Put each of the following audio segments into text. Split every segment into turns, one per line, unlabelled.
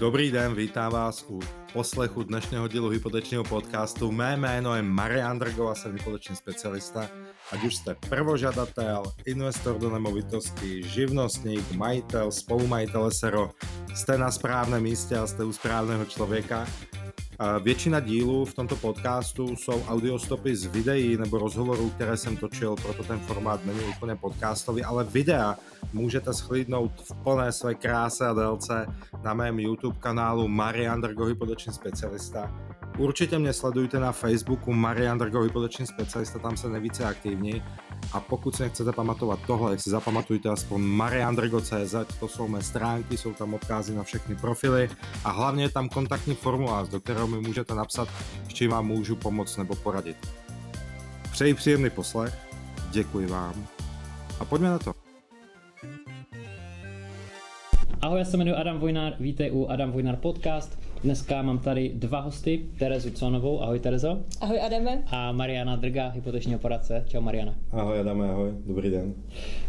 Dobrý den, vítám vás u poslechu dnešného dílu hypotečního podcastu. Mé jméno je Marian Drgova, jsem hypoteční specialista. Ať už jste prvožadatel, investor do nemovitosti, živnostník, majitel, spolumajitel SRO, jste na správném místě a jste u správného člověka. Většina dílů v tomto podcastu jsou audiostopy z videí nebo rozhovorů, které jsem točil, proto ten formát není úplně podcastový, ale videa můžete schlídnout v plné své kráse a délce na mém YouTube kanálu Marian Drgo Hypoteční specialista. Určitě mě sledujte na Facebooku Marian Drgo Hypoteční specialista, tam se nejvíce aktivní. A pokud si nechcete pamatovat tohle, si zapamatujte aspoň mariandrgo.cz, to jsou mé stránky, jsou tam odkazy na všechny profily a hlavně je tam kontaktní formulář, do kterého mi můžete napsat, s čím vám můžu pomoct nebo poradit. Přeji příjemný poslech, děkuji vám a pojďme na to.
Ahoj, já se jmenuji Adam Vojnár, vítej u Adam Vojnár podcast. Dneska mám tady dva hosty, Terezu Conovou, ahoj Terezo.
Ahoj Adame.
A Mariana Drga, hypotečního poradce. Čau Mariana.
Ahoj Adame, ahoj, dobrý den.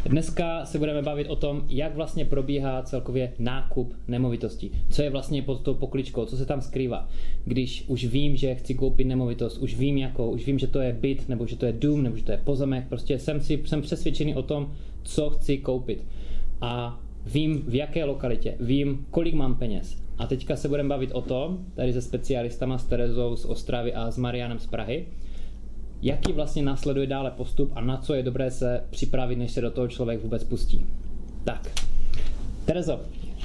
Dneska se budeme bavit o tom, jak vlastně probíhá celkově nákup nemovitostí. Co je vlastně pod tou pokličkou, co se tam skrývá. Když už vím, že chci koupit nemovitost, už vím jakou, už vím, že to je byt, nebo že to je dům, nebo že to je pozemek, prostě jsem si jsem přesvědčený o tom, co chci koupit. A vím v jaké lokalitě, vím kolik mám peněz. A teďka se budeme bavit o tom, tady se specialistama s Terezou z Ostravy a s Marianem z Prahy, jaký vlastně následuje dále postup a na co je dobré se připravit, než se do toho člověk vůbec pustí. Tak, Terezo,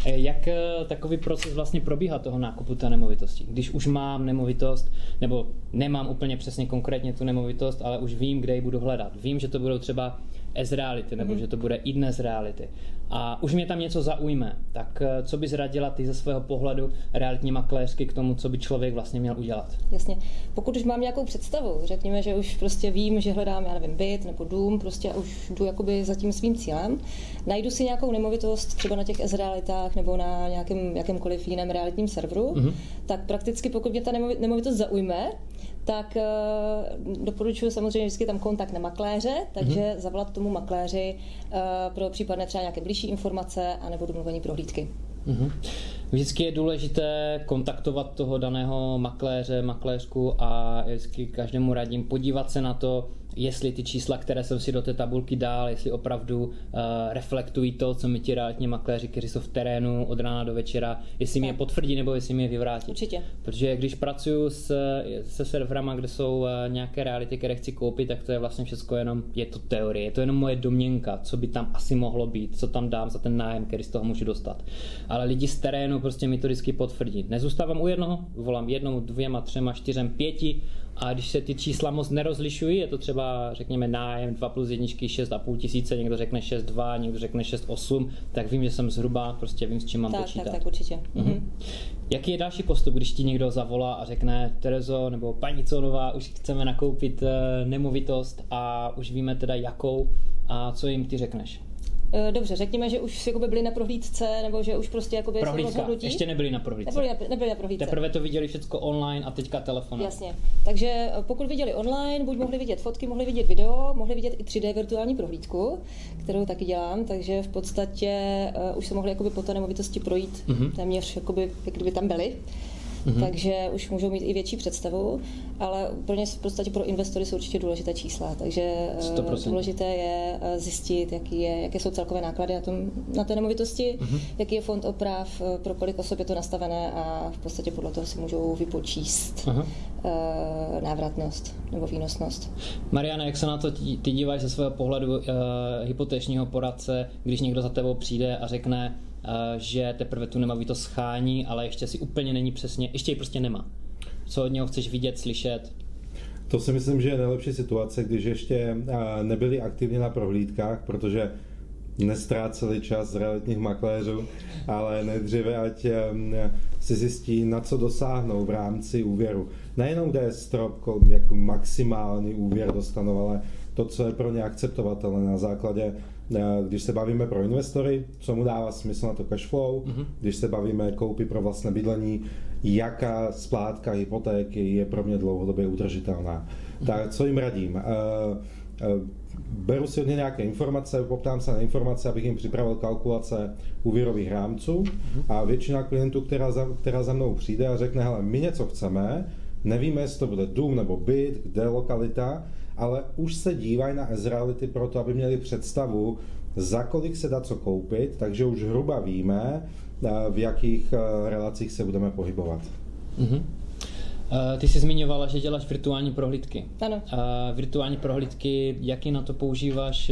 jak eh, takový proces vlastně probíhá toho nákupu té nemovitosti? Když už mám nemovitost, nebo nemám úplně přesně konkrétně tu nemovitost, ale už vím, kde ji budu hledat. Vím, že to budou třeba as reality, nebo mm-hmm. že to bude i dnes reality. A už mě tam něco zaujme, tak eh, co bys radila ty ze svého pohledu realitní makléřky k tomu, co by člověk vlastně měl udělat?
Jasně. Pokud už mám nějakou představu, řekněme, že už prostě vím, že hledám, já nevím, byt nebo dům, prostě už jdu jakoby za tím svým cílem, najdu si nějakou nemovitost třeba na těch S-realitách nebo na nějakém jakémkoliv jiném realitním serveru, mm-hmm. tak prakticky pokud mě ta nemovitost zaujme, tak uh, doporučuji samozřejmě vždycky tam kontakt na makléře, takže mm-hmm. zavolat tomu makléři uh, pro případné třeba nějaké blížší informace anebo domluvení prohlídky.
Mm-hmm. Vždycky je důležité kontaktovat toho daného makléře, makléřku a vždycky každému radím podívat se na to, jestli ty čísla, které jsem si do té tabulky dal, jestli opravdu uh, reflektují to, co mi ti realitní makléři, kteří jsou v terénu od rána do večera, jestli mi je potvrdí nebo jestli mi je vyvrátí.
Určitě.
Protože když pracuji s, se serverama, kde jsou uh, nějaké reality, které chci koupit, tak to je vlastně všechno jenom, je to teorie, je to jenom moje domněnka, co by tam asi mohlo být, co tam dám za ten nájem, který z toho můžu dostat. Ale lidi z terénu prostě mi to vždycky potvrdí. Nezůstávám u jednoho, volám jednou, dvěma, třema, čtyřem, pěti, a když se ty čísla moc nerozlišují, je to třeba, řekněme, nájem 2 plus jedničky 6,5 tisíce, někdo řekne 6,2, někdo řekne 6,8, tak vím, že jsem zhruba, prostě vím, s čím mám
tak,
počítat.
Tak, tak, určitě. Mhm.
Jaký je další postup, když ti někdo zavolá a řekne, Terezo nebo paní Conová, už chceme nakoupit eh, nemovitost a už víme teda jakou a co jim ty řekneš?
Eh, dobře, řekněme, že už jakoby byli na prohlídce, nebo že už prostě jakoby
Prohlídka. rozhodnutí. Ještě nebyli na prohlídce.
Nebyli na, nebyli na prohlídce.
Teprve to viděli všechno online a teďka telefon.
Jasně. Takže eh, pokud viděli online, buď mohli vidět fotky, mohli vidět video, mohli vidět i 3D virtuální prohlídku, kterou taky dělám, takže v podstatě uh, už se mohli jakoby po té nemovitosti projít mm-hmm. téměř, jakoby, jak kdyby tam byli mm-hmm. takže už můžou mít i větší představu, ale pro ně v podstatě pro investory jsou určitě důležité čísla, takže 100%. Eh, důležité je eh, zjistit, jaký je, jaké jsou celkové náklady na, tom, na té nemovitosti, mm-hmm. jaký je fond oprav, eh, pro kolik osob je to nastavené a v podstatě podle toho si můžou vypočíst uh-huh. návratnost nebo výnosnost.
Mariana, jak se na to ty díváš ze svého pohledu uh, hypotečního poradce, když někdo za tebou přijde a řekne, že teprve tu nemovitost schání, ale ještě si úplně není přesně, ještě ji prostě nemá. Co od něho chceš vidět, slyšet?
To si myslím, že je nejlepší situace, když ještě nebyli aktivně na prohlídkách, protože nestráceli čas z realitních makléřů, ale nejdříve ať si zjistí, na co dosáhnou v rámci úvěru. Nejenom kde je strop, jak maximální úvěr dostanou, ale to, co je pro ně akceptovatelné na základě Eh, když se bavíme pro investory, co mu dává smysl na to cash flow, mm-hmm. když se bavíme koupy pro vlastné bydlení, jaká splátka hypotéky je pro mě dlouhodobě udržitelná. Mm-hmm. Tak co jim radím? Eh, beru si od něj nějaké informace, poptám se na informace, abych jim připravil kalkulace úvěrových rámců a většina klientů, která za, která za mnou přijde a řekne, hele, my něco chceme, nevíme, jestli to bude dům nebo byt, kde lokalita, ale už se dívají na Ezreality proto, aby měli představu, za kolik se dá co koupit, takže už hruba víme, eh, v jakých eh, relacích se budeme pohybovat. Mm-hmm.
Ty jsi zmiňovala, že děláš virtuální prohlídky.
Ano.
Virtuální prohlídky, jaký na to používáš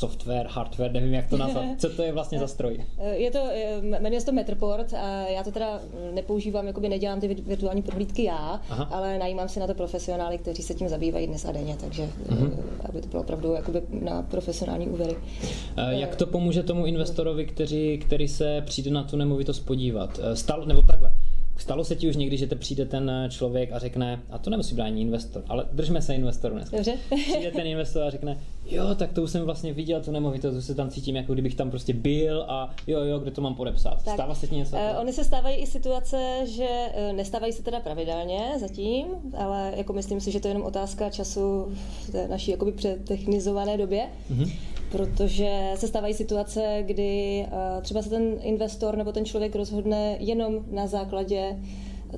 software, hardware, nevím jak to nazvat. Co to je vlastně za stroj?
Je to, jmenuje se to Metroport a já to teda nepoužívám, jakoby nedělám ty virtuální prohlídky já, Aha. ale najímám si na to profesionály, kteří se tím zabývají dnes a denně, takže mm-hmm. aby to bylo opravdu jakoby na profesionální úvěry.
Jak to pomůže tomu investorovi, který, který se přijde na tu nemovitost podívat? Stal, nebo takhle, Stalo se ti už někdy, že te přijde ten člověk a řekne, a to nemusí být ani investor, ale držme se investoru dneska.
Dobře.
Přijde ten investor a řekne, jo, tak to už jsem vlastně viděl, tu nemovitost, už se tam cítím, jako kdybych tam prostě byl a jo, jo, kde to mám podepsat. Tak, Stává se ti něco?
Uh, oni se stávají i situace, že uh, nestávají se teda pravidelně zatím, ale jako myslím si, že to je jenom otázka času v té naší jakoby přetechnizované době. Mm-hmm protože se stávají situace, kdy eh, třeba se ten investor nebo ten člověk rozhodne jenom na základě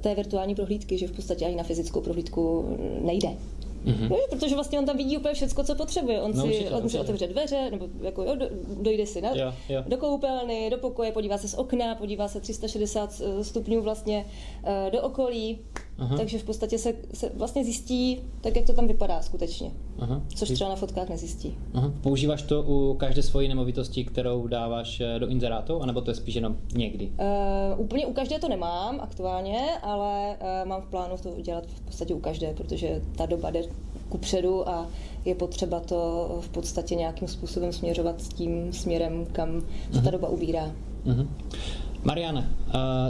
té virtuální prohlídky, že v podstatě ani na fyzickou prohlídku nejde. Mm-hmm. No, protože vlastně on tam vidí úplně všechno, co potřebuje. On, no, si, určitě, on si otevře dveře, nebo jako, jo, do, dojde si na, jo, jo. do koupelny, do pokoje, podívá se z okna, podívá se 360 eh, stupňů vlastně eh, do okolí. Aha. Takže v podstatě se, se vlastně zjistí, tak jak to tam vypadá skutečně. Aha. Což třeba na fotkách nezjistí.
Aha. Používáš to u každé svojí nemovitosti, kterou dáváš eh, do inzerátu, anebo to je spíš jenom někdy?
Uh, úplně u každé to nemám aktuálně, ale uh, mám v plánu to udělat v podstatě u každé, protože ta doba jde kupředu a je potřeba to v podstatě nějakým způsobem směřovat s tím směrem, kam se ta doba ubírá. Uh-huh.
Mariane,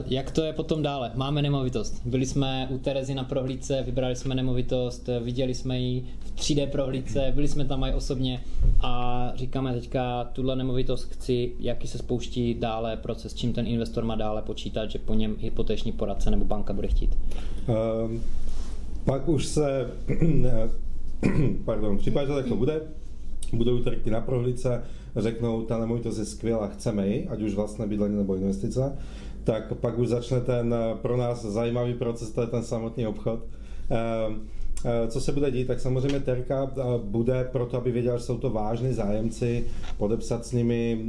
jak to je potom dále? Máme nemovitost. Byli jsme u Terezy na prohlídce, vybrali jsme nemovitost, viděli jsme ji v 3D prohlídce, byli jsme tam i osobně a říkáme teďka, tuhle nemovitost chci, jaký se spouští dále proces, čím ten investor má dále počítat, že po něm hypoteční poradce nebo banka bude chtít. Um,
pak už se, pardon, v případě, že tak to bude, budou trky na prohlídce, řeknou, ta nemovitost je skvělá, chceme ji, ať už vlastné bydlení nebo investice, tak pak už začne ten eh, pro nás zajímavý proces, to je ten samotný obchod. Ehm, eh, co se bude dít, tak samozřejmě Terka eh, bude proto, aby věděla, že jsou to vážní zájemci, podepsat s nimi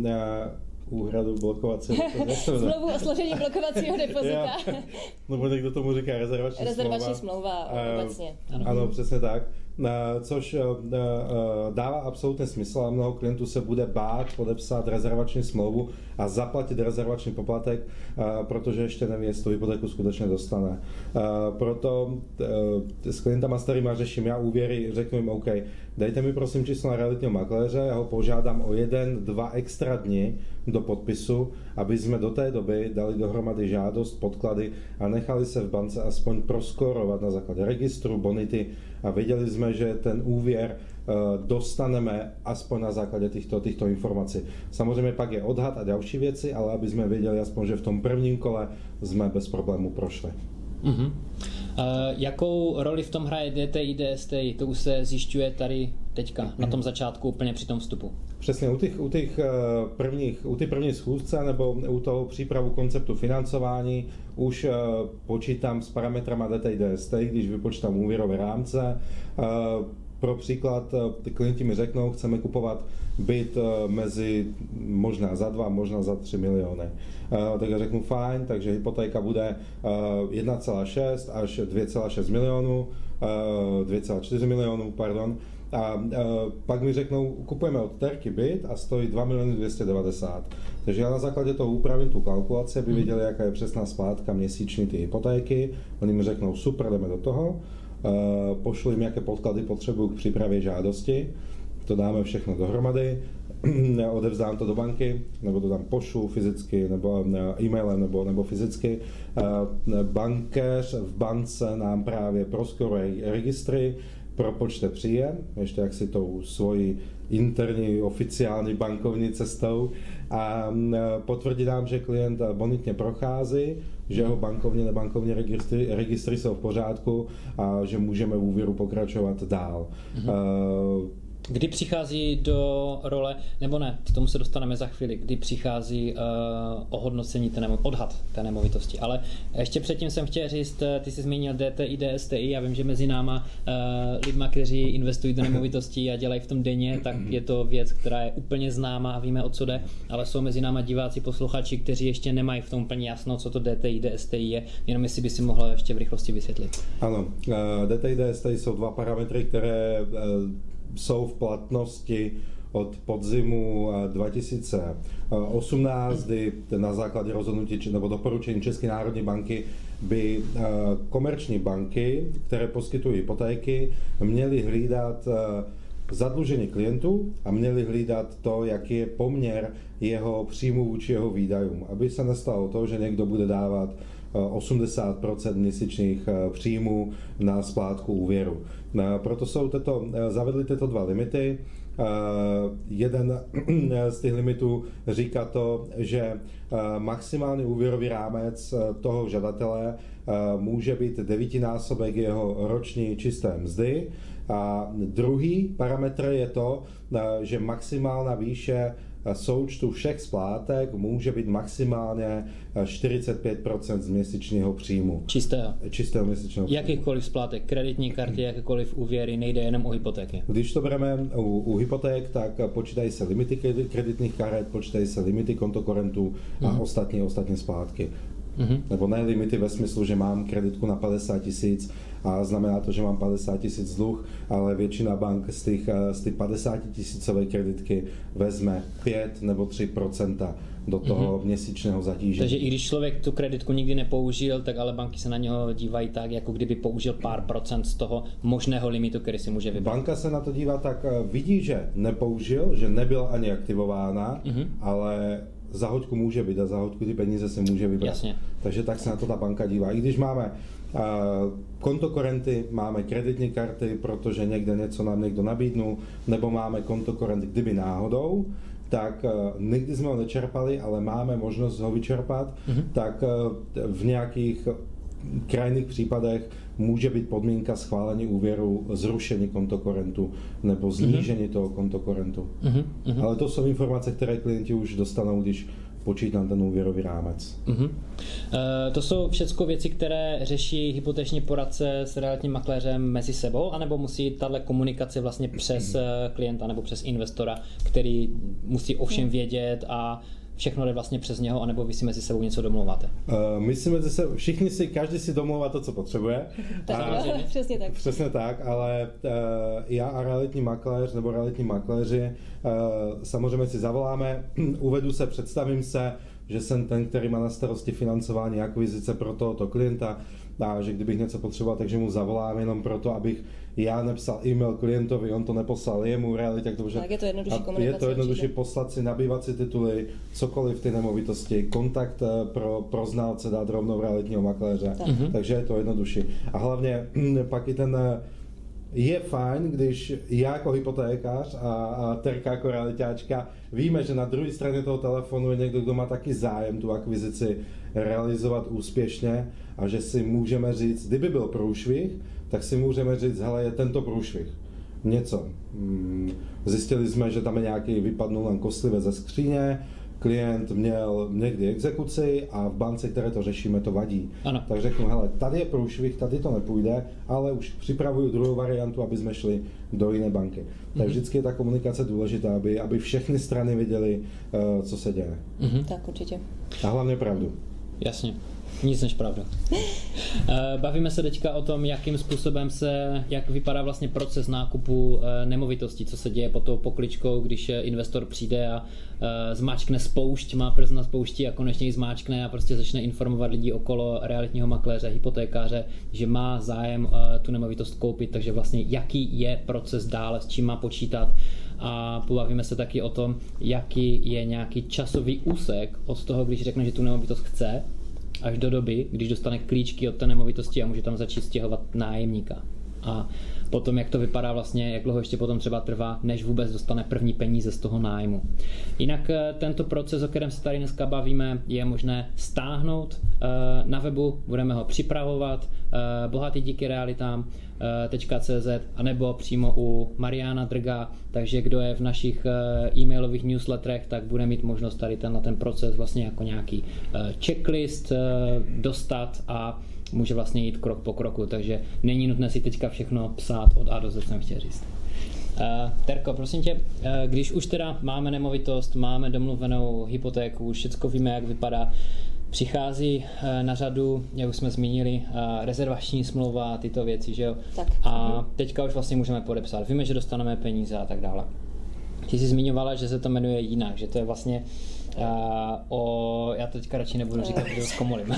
úhradu blokovacího
Smlouvu o složení blokovacího depozita.
Nebo někdo tomu říká rezervační,
rezervační smlouva. smlouva obecně.
Ano. ano, přesně tak. Eh, což eh, eh, dává absolutně smysl a mnoho klientů se bude bát podepsat rezervační smlouvu a zaplatit rezervační poplatek, protože ještě neví, jestli tu hypotéku skutečně dostane. Proto s klientama, s kterými řeším já úvěry, řeknu jim OK, dejte mi prosím číslo na realitního makléře, já ho požádám o jeden, dva extra dny do podpisu, aby jsme do té doby dali dohromady žádost, podklady a nechali se v bance aspoň proskorovat na základě registru, bonity a věděli jsme, že ten úvěr eh, dostaneme aspoň na základě těchto, těchto informací. Samozřejmě pak je odhad a další věci, ale aby jsme věděli aspoň, že v tom prvním kole jsme bez problémů prošli. Uh-huh.
Uh, jakou roli v tom hraje DTI, DSTI? To už se zjišťuje tady teďka, na tom začátku, úplně při tom vstupu.
Přesně, u těch, u těch eh, prvních, u těch prvních schůzce nebo u toho přípravu konceptu financování už eh, počítám s parametrama DTI, DSTI, když vypočítám úvěrové rámce. Pro příklad, ty klienti mi řeknou, chceme kupovat byt mezi možná za dva, možná za tři miliony. Eh, tak já řeknu fajn, takže hypotéka bude 1,6 eh, až 2,6 milionů, 2,4 eh, milionů, pardon, a pak mi řeknou, kupujeme od Terky byt a stojí 2 miliony 290. Takže já na základě toho upravím tu kalkulaci, aby věděli, jaká je přesná splátka měsíční ty hypotéky. Oni mi řeknou, super, jdeme do toho. Pošlu jim, jaké podklady potřebuju k přípravě žádosti. To dáme všechno dohromady odevzdám to do banky, nebo to tam pošlu fyzicky, nebo eh, e-mailem, nebo, nebo fyzicky. Bankéř v bance nám právě proskoruje registry, propočte příjem, ještě jak si tou svojí interní oficiální bankovní cestou a potvrdí nám, že klient bonitně prochází, že jeho bankovní nebankovní registry, registry jsou v pořádku a že můžeme v úvěru pokračovat dál. Mm-hmm.
Kdy přichází do role, nebo ne, k tomu se dostaneme za chvíli, kdy přichází uh, ohodnocení té odhad té nemovitosti. Ale ještě předtím jsem chtěl říct, eh, ty jsi zmínil DTI, DSTI, já vím, že mezi náma uh, lidma, kteří investují do nemovitostí a dělají v tom denně, tak je to věc, která je úplně známá a víme, o co jde, ale jsou mezi náma diváci, posluchači, kteří ještě nemají v tom úplně jasno, co to DTI, DSTI je, jenom jestli by si mohl ještě v rychlosti vysvětlit.
Ano, uh, DTI, DSTI jsou dva parametry, které uh, jsou v platnosti od podzimu 2018, eh, kdy na základě rozhodnutí nebo doporučení České národní banky by eh, komerční banky, které poskytují hypotéky, měly hlídat eh, zadlužení klientů a měli hlídat to, jaký je poměr jeho příjmu vůči jeho výdajům. Aby se nestalo to, že někdo bude dávat 80% měsíčních příjmů na splátku úvěru. Proto jsou tyto, zavedli tyto dva limity. Jeden z těch limitů říká to, že maximální úvěrový rámec toho žadatele může být devítinásobek jeho roční čisté mzdy. A druhý parametr je to, že maximální výše součtu všech splátek může být maximálně 45% z měsíčního příjmu.
Čistého.
Čistého měsíčního příjmu.
Jakýchkoliv splátek, kreditní karty, jakékoliv úvěry, nejde jenom o hypotéky.
Když to bereme u, u hypoték, tak počítají se limity kreditních karet, počítají se limity kontokorentů a mm. ostatní, ostatní splátky. Mm-hmm. Nebo ne limity ve smyslu, že mám kreditku na 50 tisíc a znamená to, že mám 50 tisíc dluh, ale většina bank z těch, z těch 50 tisícové kreditky vezme 5 nebo 3% do toho mm-hmm. měsíčního zatížení.
Takže i když člověk tu kreditku nikdy nepoužil, tak ale banky se na něho dívají tak, jako kdyby použil pár procent z toho možného limitu, který si může vybrat.
Banka se na to dívá tak, eh, vidí, že nepoužil, že nebyla ani aktivována, mm-hmm. ale za hoďku může být a za hoďku ty peníze se může vybrat.
Jasně.
Takže tak se na to ta banka dívá. I když máme kontokorenty, máme kreditní karty, protože někde něco nám někdo nabídnul, nebo máme kontokorenty, kdyby náhodou, tak nikdy jsme ho nečerpali, ale máme možnost ho vyčerpat, mm-hmm. tak v nějakých krajných případech může být podmínka schválení úvěru zrušení kontokorentu nebo znížení mm-hmm. toho kontokorentu. Mm-hmm. Ale to jsou informace, které klienti už dostanou, když počítám ten úvěrový rámec.
Mm-hmm. E, to jsou všechno věci, které řeší hypoteční poradce s realitním makléřem mezi sebou, anebo musí tahle komunikace vlastně přes mm-hmm. klienta nebo přes investora, který musí ovšem vědět a všechno jde vlastně přes něho, anebo vy si mezi sebou něco domlouváte?
Uh, my si mezi sebou, všichni si, každý si domlouvá to, co potřebuje.
tak, a, přesně tak.
Přesně tak, ale uh, já a realitní makléř nebo realitní makléři uh, samozřejmě si zavoláme, uvedu se, představím se, že jsem ten, který má na starosti financování akvizice pro tohoto klienta a že kdybych něco potřeboval, takže mu zavolám jenom proto, abych já nepsal e-mail klientovi, on to neposlal jemu, realitě, jak to
Tak je to jednodušší
komunikace. Je to jednodušší poslat si, nabývat si tituly, cokoliv ty nemovitosti, kontakt eh, pro, pro znalce dát rovnou realitního makléře, tak. Mhm. takže je to jednodušší. A hlavně pak i ten eh, je fajn, když já jako hypotékář a, a Terka jako realitáčka víme, že na druhé straně toho telefonu je někdo, kdo má taky zájem tu akvizici realizovat úspěšně a že si můžeme říct, kdyby byl průšvih, tak si můžeme říct, hele, je tento průšvih. Něco. Hmm, zjistili jsme, že tam je nějaký vypadnul len kostlivé ze skříně, klient měl někdy exekuci a v bance, které to řešíme, to vadí.
Ano.
Tak řeknu, hele, tady je průšvih, tady to nepůjde, ale už připravuju druhou variantu, aby jsme šli do jiné banky. Mm-hmm. Tak vždycky je ta komunikace důležitá, aby, aby všechny strany viděly, uh, co se děje.
Mm-hmm. Tak určitě.
A hlavně pravdu.
Jasně. Nic než pravda. Eh, bavíme se teďka o tom, jakým způsobem se, jak vypadá vlastně proces nákupu eh, nemovitostí, co se děje pod tou pokličkou, když eh, investor přijde a zmáčkne spoušť, má prst na spoušti a konečně ji zmáčkne a prostě začne informovat lidi okolo realitního makléře, hypotékáře, že má zájem tu nemovitost koupit, takže vlastně jaký je proces dále, s čím má počítat a pobavíme se taky o tom, jaký je nějaký časový úsek od toho, když řekne, že tu nemovitost chce, až do doby, když dostane klíčky od té nemovitosti a může tam začít stěhovat nájemníka. A potom, jak to vypadá vlastně, jak dlouho ještě potom třeba trvá, než vůbec dostane první peníze z toho nájmu. Jinak eh, tento proces, o kterém se tady dneska bavíme, je možné stáhnout eh, na webu, budeme ho připravovat, eh, bohatý díky realitám, .cz anebo přímo u Mariana Drga, takže kdo je v našich e-mailových newsletterech, tak bude mít možnost tady tenhle ten proces vlastně jako nějaký checklist dostat a může vlastně jít krok po kroku, takže není nutné si teďka všechno psát od A do Z, jsem chtěl říct. Uh, Terko, prosím tě, uh, když už teda máme nemovitost, máme domluvenou hypotéku, všechno víme, jak vypadá, přichází uh, na řadu, jak už jsme zmínili, uh, rezervační smlouva a tyto věci, že jo?
Tak.
A teďka už vlastně můžeme podepsat. Víme, že dostaneme peníze a tak dále. Ty jsi zmiňovala, že se to jmenuje jinak, že to je vlastně uh, o, já teďka radši nebudu říkat, že zkomolím.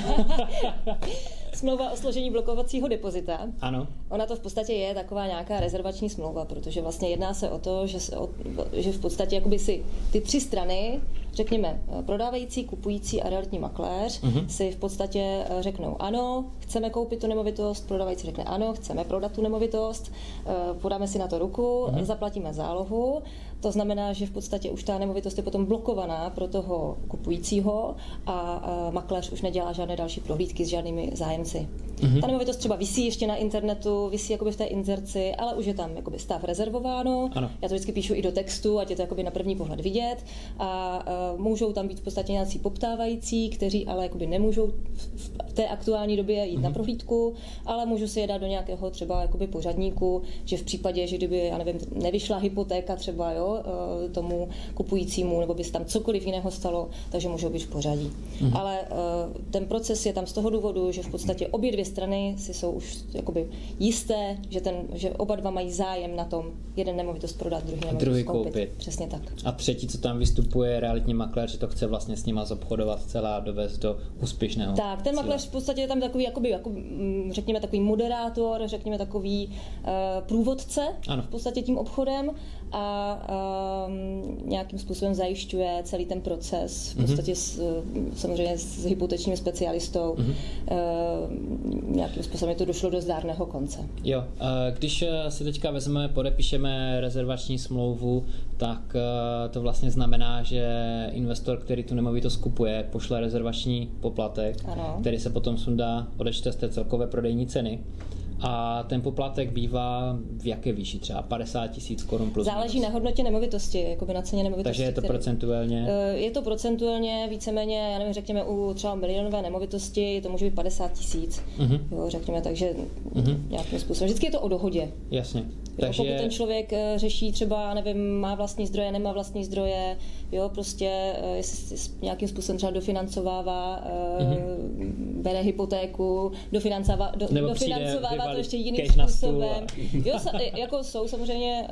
smlouva o složení blokovacího depozita.
Ano.
Ona to v podstatě je taková nějaká rezervační smlouva, protože vlastně jedná se o to, že, se, o, že v podstatě jakoby si ty tři strany, řekněme prodávající, kupující a realitní makléř, uh-huh. si v podstatě eh, řeknou ano, chceme koupit tu nemovitost, prodávající řekne ano, chceme prodat tu nemovitost, eh, podáme si na to ruku, uh-huh. zaplatíme zálohu to znamená, že v podstatě už ta nemovitost je potom blokovaná pro toho kupujícího a makléř už nedělá žádné další prohlídky s žádnými zájemci. Mm-hmm. Ta nemovitost třeba visí ještě na internetu, visí jakoby v té inzerci, ale už je tam jakoby stav rezervováno. Ano. Já to vždycky píšu i do textu, ať je to jakoby na první pohled vidět. A uh, můžou tam být v podstatě nějací poptávající, kteří ale jakoby nemůžou v té aktuální době jít mm-hmm. na mhm. prohlídku, ale můžu si je dát do nějakého třeba jakoby pořadníku, že v případě, že kdyby, já nevím, nevyšla hypotéka třeba, jo, Eh, tomu kupujícímu, nebo by se tam cokoliv jiného stalo, takže můžou být v pořadí. Mm-hmm. Ale eh, ten proces je tam z toho důvodu, že v podstatě obě dvě strany si jsou už jakoby jisté, že, ten, že oba dva mají zájem na tom jeden nemovitost prodat, druhý nemovitost druhý koupit. koupit. Přesně tak.
A třetí, co tam vystupuje, realitní makléř, že to chce vlastně s nima zobchodovat celá dovést do úspěšného.
Tak, ten makléř v podstatě je tam takový, jakoby, jako, mm, řekněme, takový moderátor, řekněme, takový uh, průvodce ano. v podstatě tím obchodem a um, nějakým způsobem zajišťuje celý ten proces, v mhm. podstatě s, samozřejmě s hypotečním specialistou. Mm-hmm. Uh, nějakým způsobem to došlo do zdárného konce.
Jo, když eh, si teďka vezmeme, podepíšeme rezervační smlouvu, tak uh, to vlastně znamená, že investor, který tu nemovitost kupuje, pošle rezervační poplatek, ano. který se potom sundá, odečte z té celkové prodejní ceny a ten poplatek bývá v jaké výši? Třeba 50 tisíc korun plus
Záleží minus. na hodnotě nemovitosti, jako by na ceně nemovitosti.
Takže je to procentuálně?
Eh, je to procentuálně víceméně, já nevím, řekněme u třeba milionové nemovitosti, to může být 50 tisíc, uh-huh. jo, řekněme, takže uh-huh. nějakým způsobem. Vždycky je to o dohodě.
Jasně.
Takže... Pokud ten člověk eh, řeší třeba, nevím, má vlastní zdroje, nemá vlastní zdroje, jo, prostě eh, jestli nějakým způsobem třeba dofinancovává, mm-hmm. bere hypotéku, dofinancovává, do, dofinancovává to ještě jiným způsobem. Jo, jako jsou samozřejmě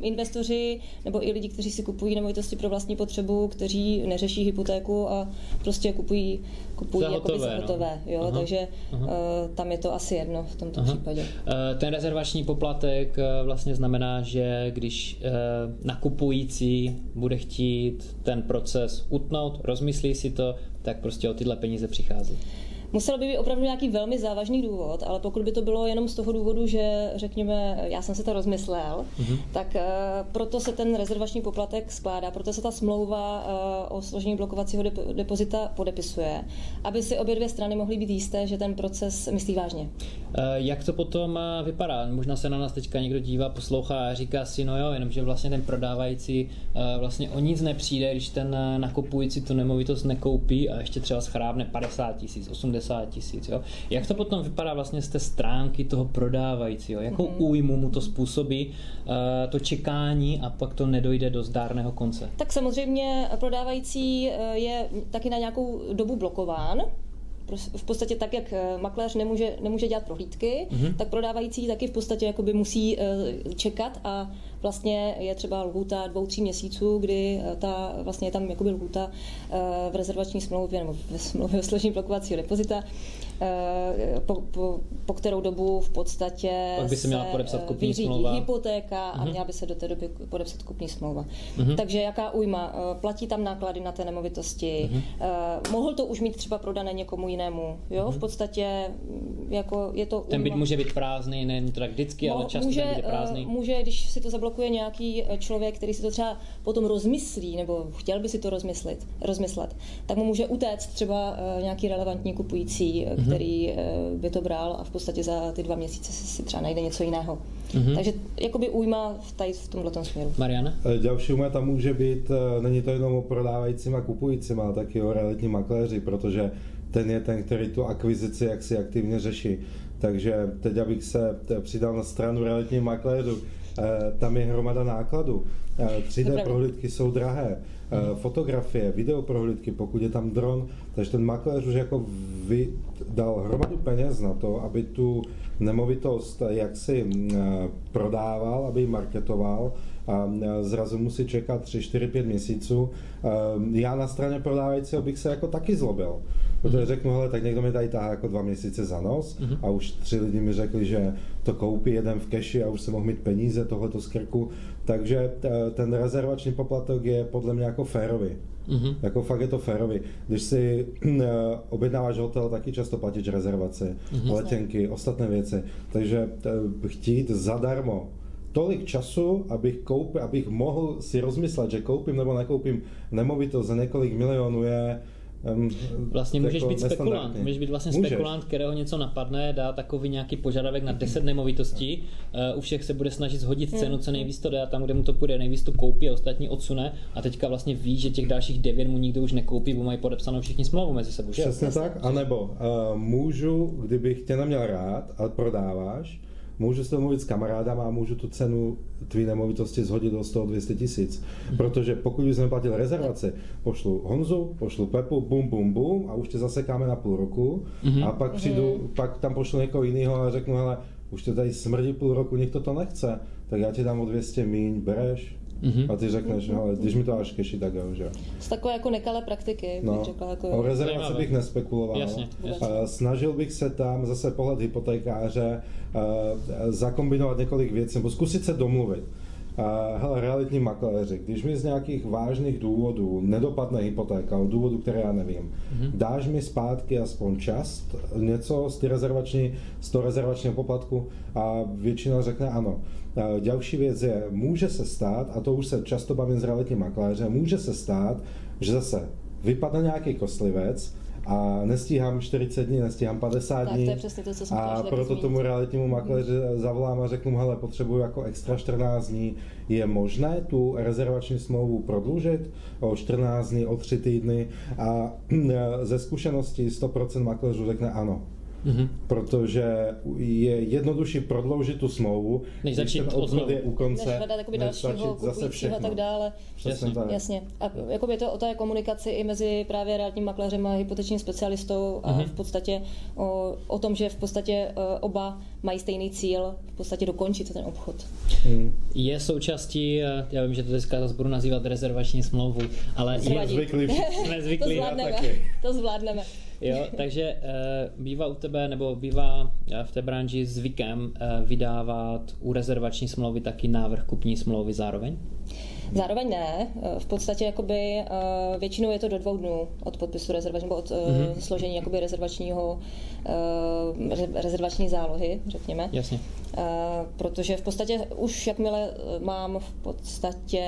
investoři nebo i lidi, kteří si kupují nemovitosti pro vlastní potřebu, kteří neřeší hypotéku a prostě kupují kupují za hotové, za hotové no. jo, aha, takže aha. Uh, tam je to asi jedno v tomto aha. případě. Uh,
ten rezervační poplatek uh, vlastně znamená, že když uh, nakupující bude chtít ten proces utnout, rozmyslí si to, tak prostě o tyhle peníze přichází.
Musel by být opravdu nějaký velmi závažný důvod, ale pokud by to bylo jenom z toho důvodu, že řekněme, já jsem se to rozmyslel, mm-hmm. tak uh, proto se ten rezervační poplatek skládá, proto se ta smlouva uh, o složení blokovacího dep- depozita podepisuje, aby si obě dvě strany mohly být jisté, že ten proces myslí vážně. Uh,
jak to potom vypadá? Možná se na nás teďka někdo dívá, poslouchá a říká si, no jo, jenomže vlastně ten prodávající uh, vlastně o nic nepřijde, když ten nakupující tu nemovitost nekoupí a ještě třeba schrábne 50 tisíc, 80 80 tisíc. Jak to potom vypadá vlastně z té stránky toho prodávajícího? Jakou mm-hmm. újmu mu to způsobí uh, to čekání a pak to nedojde do zdárného konce?
Tak samozřejmě prodávající eh, je taky na nějakou dobu blokován, v podstatě tak, jak eh, makléř nemůže, nemůže dělat prohlídky, mm-hmm. tak prodávající taky v podstatě jakoby musí čekat a vlastně je třeba lhůta dvou, tří měsíců, kdy ta, vlastně je tam jakoby lhůta v rezervační smlouvě nebo ve smlouvě o složení blokovacího depozita, Eh, po, po, po kterou dobu v podstatě
Pak by se, měla podepsat kupní
smlouva. hypotéka a mm-hmm. měla by se do té doby podepsat kupní smlouva. Mm-hmm. Takže jaká újma? Eh, platí tam náklady na té nemovitosti. Mm-hmm. Mohl to už mít třeba prodané někomu jinému. Jo, mm-hmm. v podstatě mm, jako je to
Ten byt může být prázdný, není to tak vždycky, ale často
může,
je prázdný.
Může, když si to zablokuje nějaký člověk, který si to třeba potom rozmyslí, nebo chtěl by si to rozmyslet, rozmyslet tak mu může utéct třeba nějaký relevantní kupující, který eh, by to bral a v podstatě za ty dva měsíce si třeba najde něco jiného. Mm-hmm. Takže jakoby újma v, tady v tomhle směru.
Mariana?
Další újma tam může být, eh, není to jenom o prodávajícím a kupujícím, ale taky o realitní makléři, protože ten je ten, který tu akvizici jaksi aktivně řeší. Takže teď, abych se přidal na stranu realitních makléřů, eh, tam je hromada nákladů. 3D prohlídky jsou drahé. Eh, fotografie, videoprohlídky, pokud je tam dron, takže ten makléř už jako vy, dal hromadu peněz na to, aby tu nemovitost jaksi eh, prodával, aby ji marketoval a zrazu musí čekat 3, 4, 5 měsíců. Já na straně prodávajícího bych se jako taky zlobil, protože řeknu, hele, tak někdo mi tady tahá jako dva měsíce za nos mhm. a už tři lidi mi řekli, že to koupí jeden v keši a už se mohl mít peníze, tohleto z krku, takže ten rezervační poplatek je podle mě jako férový. Mm-hmm. Jako fakt je to férový. Když si uh, objednáváš hotel, taky často platíš rezervace, mm-hmm. letenky, ostatné věci. Takže uh, chtít zadarmo tolik času, abych, koupil, abych mohl si rozmyslet, že koupím nebo nekoupím nemovitost za několik milionů je
Um, vlastně můžeš být spekulant, můžeš být vlastně můžeš. spekulant, kterého něco napadne, dá takový nějaký požadavek na 10 nemovitostí, uh, u všech se bude snažit zhodit cenu, co nejvíc to dá, tam, kde mu to půjde, nejvíc to koupí a ostatní odsune. A teďka vlastně ví, že těch dalších 9 mu nikdo už nekoupí, bo mají podepsanou všichni smlouvu mezi sebou.
Přesně tak, anebo uh, můžu, kdybych tě neměl rád a prodáváš, můžu s mluvit s kamarádama a můžu tu cenu tvý nemovitosti zhodit do 100-200 tisíc. Protože pokud bys neplatil rezervaci, pošlu Honzu, pošlu Pepu, bum, bum, bum a už tě zasekáme na půl roku mm-hmm. a pak přijdu, mm-hmm. pak tam pošlu někoho jiného a řeknu, hele, už to tady smrdí půl roku, nikdo to nechce, tak já ti dám o 200 míň, bereš, Mm-hmm. A ty řekneš, mm-hmm. ale když mi to až keši, tak jo, že
Z takové jako nekalé praktiky,
no, bych řekla. Jako... O rezervaci bych nespekuloval.
Jasně, jasně.
Snažil bych se tam, zase pohled hypotékáře, zakombinovat několik věcí, nebo zkusit se domluvit. Hele, realitní makléři, když mi z nějakých vážných důvodů nedopadne hypotéka, od důvodu, které já nevím, mm-hmm. dáš mi zpátky aspoň část, něco z, rezervační, z toho rezervačního poplatku a většina řekne ano. Další věc je, může se stát, a to už se často bavím s realitním makléřem, může se stát, že zase vypadne nějaký kostlivec, a nestíhám 40 dní, nestíhám 50
tak,
dní.
To je přesně to, co jsem
a proto zmínit. tomu realitnímu makléři zavolám a řeknu, hele, potřebuju jako extra 14 dní. Je možné tu rezervační smlouvu prodloužit o 14 dní, o 3 týdny a ze zkušenosti 100% makléřů řekne ano. Mm-hmm. Protože je jednodušší prodloužit tu smlouvu,
než začít ten
obchod
je u konce,
než hledat než dalšího zase všechno. a tak dále.
Jasně. Tak.
Jasně. A jakoby je to o té komunikaci i mezi právě realitním makléřem a hypotečním specialistou a mm-hmm. v podstatě o, o tom, že v podstatě e, oba mají stejný cíl, v podstatě dokončit ten obchod.
Mm. Je součástí, e, já vím, že to dneska zase budu nazývat rezervační smlouvu, ale
jsme zvyklí.
jsme zvyklí.
to zvládneme. To zvládneme.
Jo, takže uh, bývá u tebe, nebo bývá uh, v té branži zvykem uh, vydávat u rezervační smlouvy taky návrh kupní smlouvy zároveň?
Zároveň ne. V podstatě jakoby, většinou je to do dvou dnů od podpisu rezervační, nebo od mm-hmm. složení jakoby rezervačního, rezervační zálohy, řekněme.
Jasně.
Protože v podstatě už jakmile mám v podstatě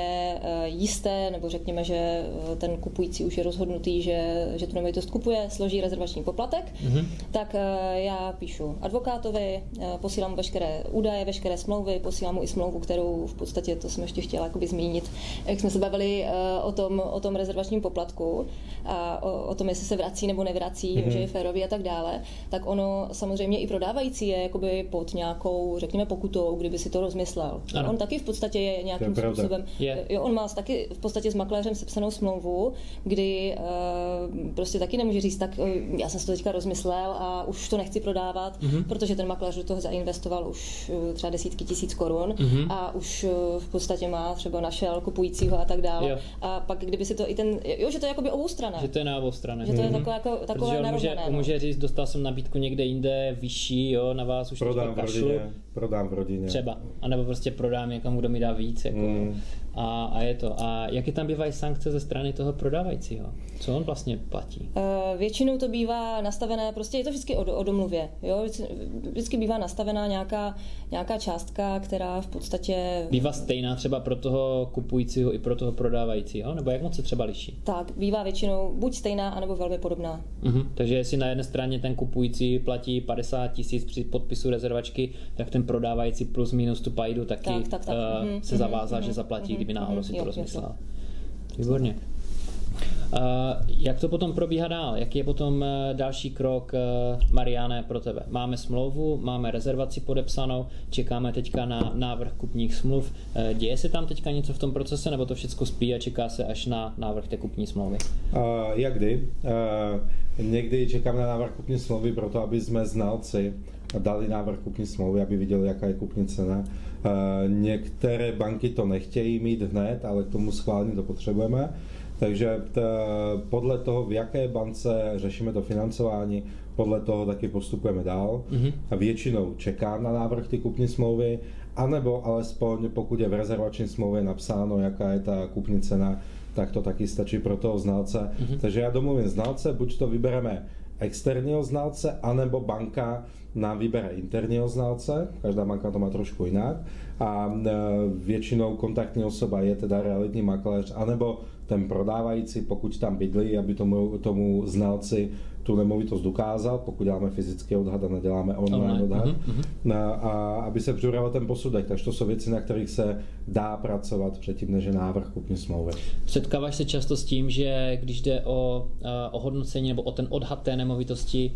jisté, nebo řekněme, že ten kupující už je rozhodnutý, že, že tu nemovitost kupuje, složí rezervační poplatek, mm-hmm. tak já píšu advokátovi, posílám veškeré údaje, veškeré smlouvy, posílám mu i smlouvu, kterou v podstatě, to jsem ještě chtěla zmínit, jak jsme se bavili uh, o tom, o tom rezervačním poplatku a o, o tom, jestli se vrací nebo nevrací, mm-hmm. že je férový a tak dále, tak ono samozřejmě i prodávající je jakoby pod nějakou, řekněme, pokutou, kdyby si to rozmyslel.
Ano.
On taky v podstatě je nějakým
je
způsobem,
Je.
jo, on má taky v podstatě s makléřem sepsanou smlouvu, kdy uh, prostě taky nemůže říct, tak uh, já jsem si to teďka rozmyslel a už to nechci prodávat,
Mhm.
mm-hmm. protože ten makléř do toho zainvestoval už třeba desítky tisíc korun
Mhm.
mm-hmm. a už v podstatě má třeba našel kupujícího a tak dále.
Jo.
A pak kdyby si to i ten, jo, že to je jakoby obou straně.
Že to je na obou stranách.
Že to je takové, jako,
Protože
takové
on může, on
no.
může říct, dostal jsem nabídku někde jinde, vyšší, jo, na vás už
Prodám v
kašlu.
rodině. Prodám v rodině.
Třeba. A nebo prostě prodám někam, kdo mi dá víc. Jako,
Mm.
A, a, je to. A jaké tam bývají sankce ze strany toho prodávajícího? Co on vlastně platí?
Eh, Většinou to bývá nastavené, prostě je to vždycky o, o domluvě. Jo? Vždycky- bývá nastavená nějaká, nějaká částka, která v podstatě
Bývá stejná třeba pro toho kupujícího i pro toho prodávajícího? Nebo jak moc se třeba liší?
tak bývá většinou buď stejná, anebo velmi podobná.
Mhm. Takže jestli na jedné straně ten kupující platí 50 tisíc při podpisu rezervačky, tak ten prodávající plus minus tu pajdu taky
Tak, tak, tak.
eh,
Mhm,
se zavázal,
mhm,
že zaplatí, kdyby náhodou
mhm,
si
jo,
to
jo,
rozmyslel. Výborně. Uh, jak to potom probíhá dál? Jaký je potom eh, další krok, eh, Mariane, pro tebe? Máme smlouvu, máme rezervaci podepsanou, čekáme teďka na návrh kupních smluv. Eh, Děje se tam teďka něco v tom procese, nebo to všechno spí a čeká se až na návrh té kupní smlouvy?
Uh, jak kdy? Uh, někdy čekám na návrh kupní smlouvy proto, aby jsme znalci dali návrh kupní smlouvy, aby viděli, jaká je kupní cena. Uh, některé banky to nechtějí mít hned, ale k tomu schválení to potřebujeme. Takže t, podle toho, v jaké bance řešíme to financování, podle toho taky postupujeme dál.
Mhm.
A většinou čekám na návrh ty kupní smlouvy, anebo alespoň pokud je v rezervační smlouvě napsáno, jaká je ta kupní cena, tak to taky stačí pro toho znalce. Mm-hmm. Takže já domluvím znalce, buď to vybereme externího znalce, anebo banka nám vybere interního znalce, každá banka to má trošku jinak a e, většinou kontaktní osoba je teda realitní makléř, anebo ten prodávající, pokud tam bydlí, aby tomu, tomu znalci tu nemovitost dokázal, pokud děláme fyzický odhad a neděláme online,
Online,
online odhad,
mhm,
mm-hmm. a, a aby se připravil ten posudek. Takže to jsou věci, na kterých se dá pracovat předtím, než je návrh kupní smlouvy.
Setkáváš se často s tím, že když jde o uh, ohodnocení nebo o ten odhad té nemovitosti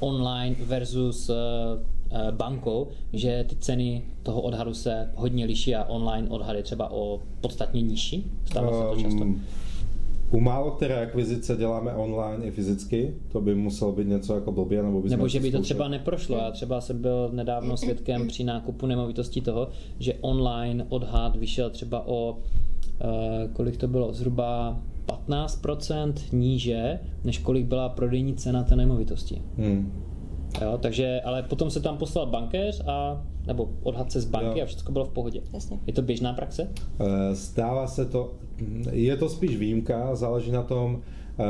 online versus uh, uh, bankou, že ty ceny toho odhadu se hodně liší a online odhad je třeba o podstatně nižší? Stává se to často?
Um, u málo které akvizice děláme online i fyzicky, to by muselo být něco jako blbě, nebo by
Nebo že by to třeba neprošlo. Já třeba jsem byl nedávno svědkem při nákupu nemovitosti toho, že online odhad vyšel třeba o, uh, kolik to bylo, zhruba 15% níže, než kolik byla prodejní cena té nemovitosti.
Hmm.
Jo, takže, ale potom se tam poslal bankéř a, nebo odhadce z banky
Jo.
a všechno bylo v pohodě.
Jasně.
Je to běžná praxe?
Eh, Stává se to, je to spíš výjimka, záleží na tom, eh,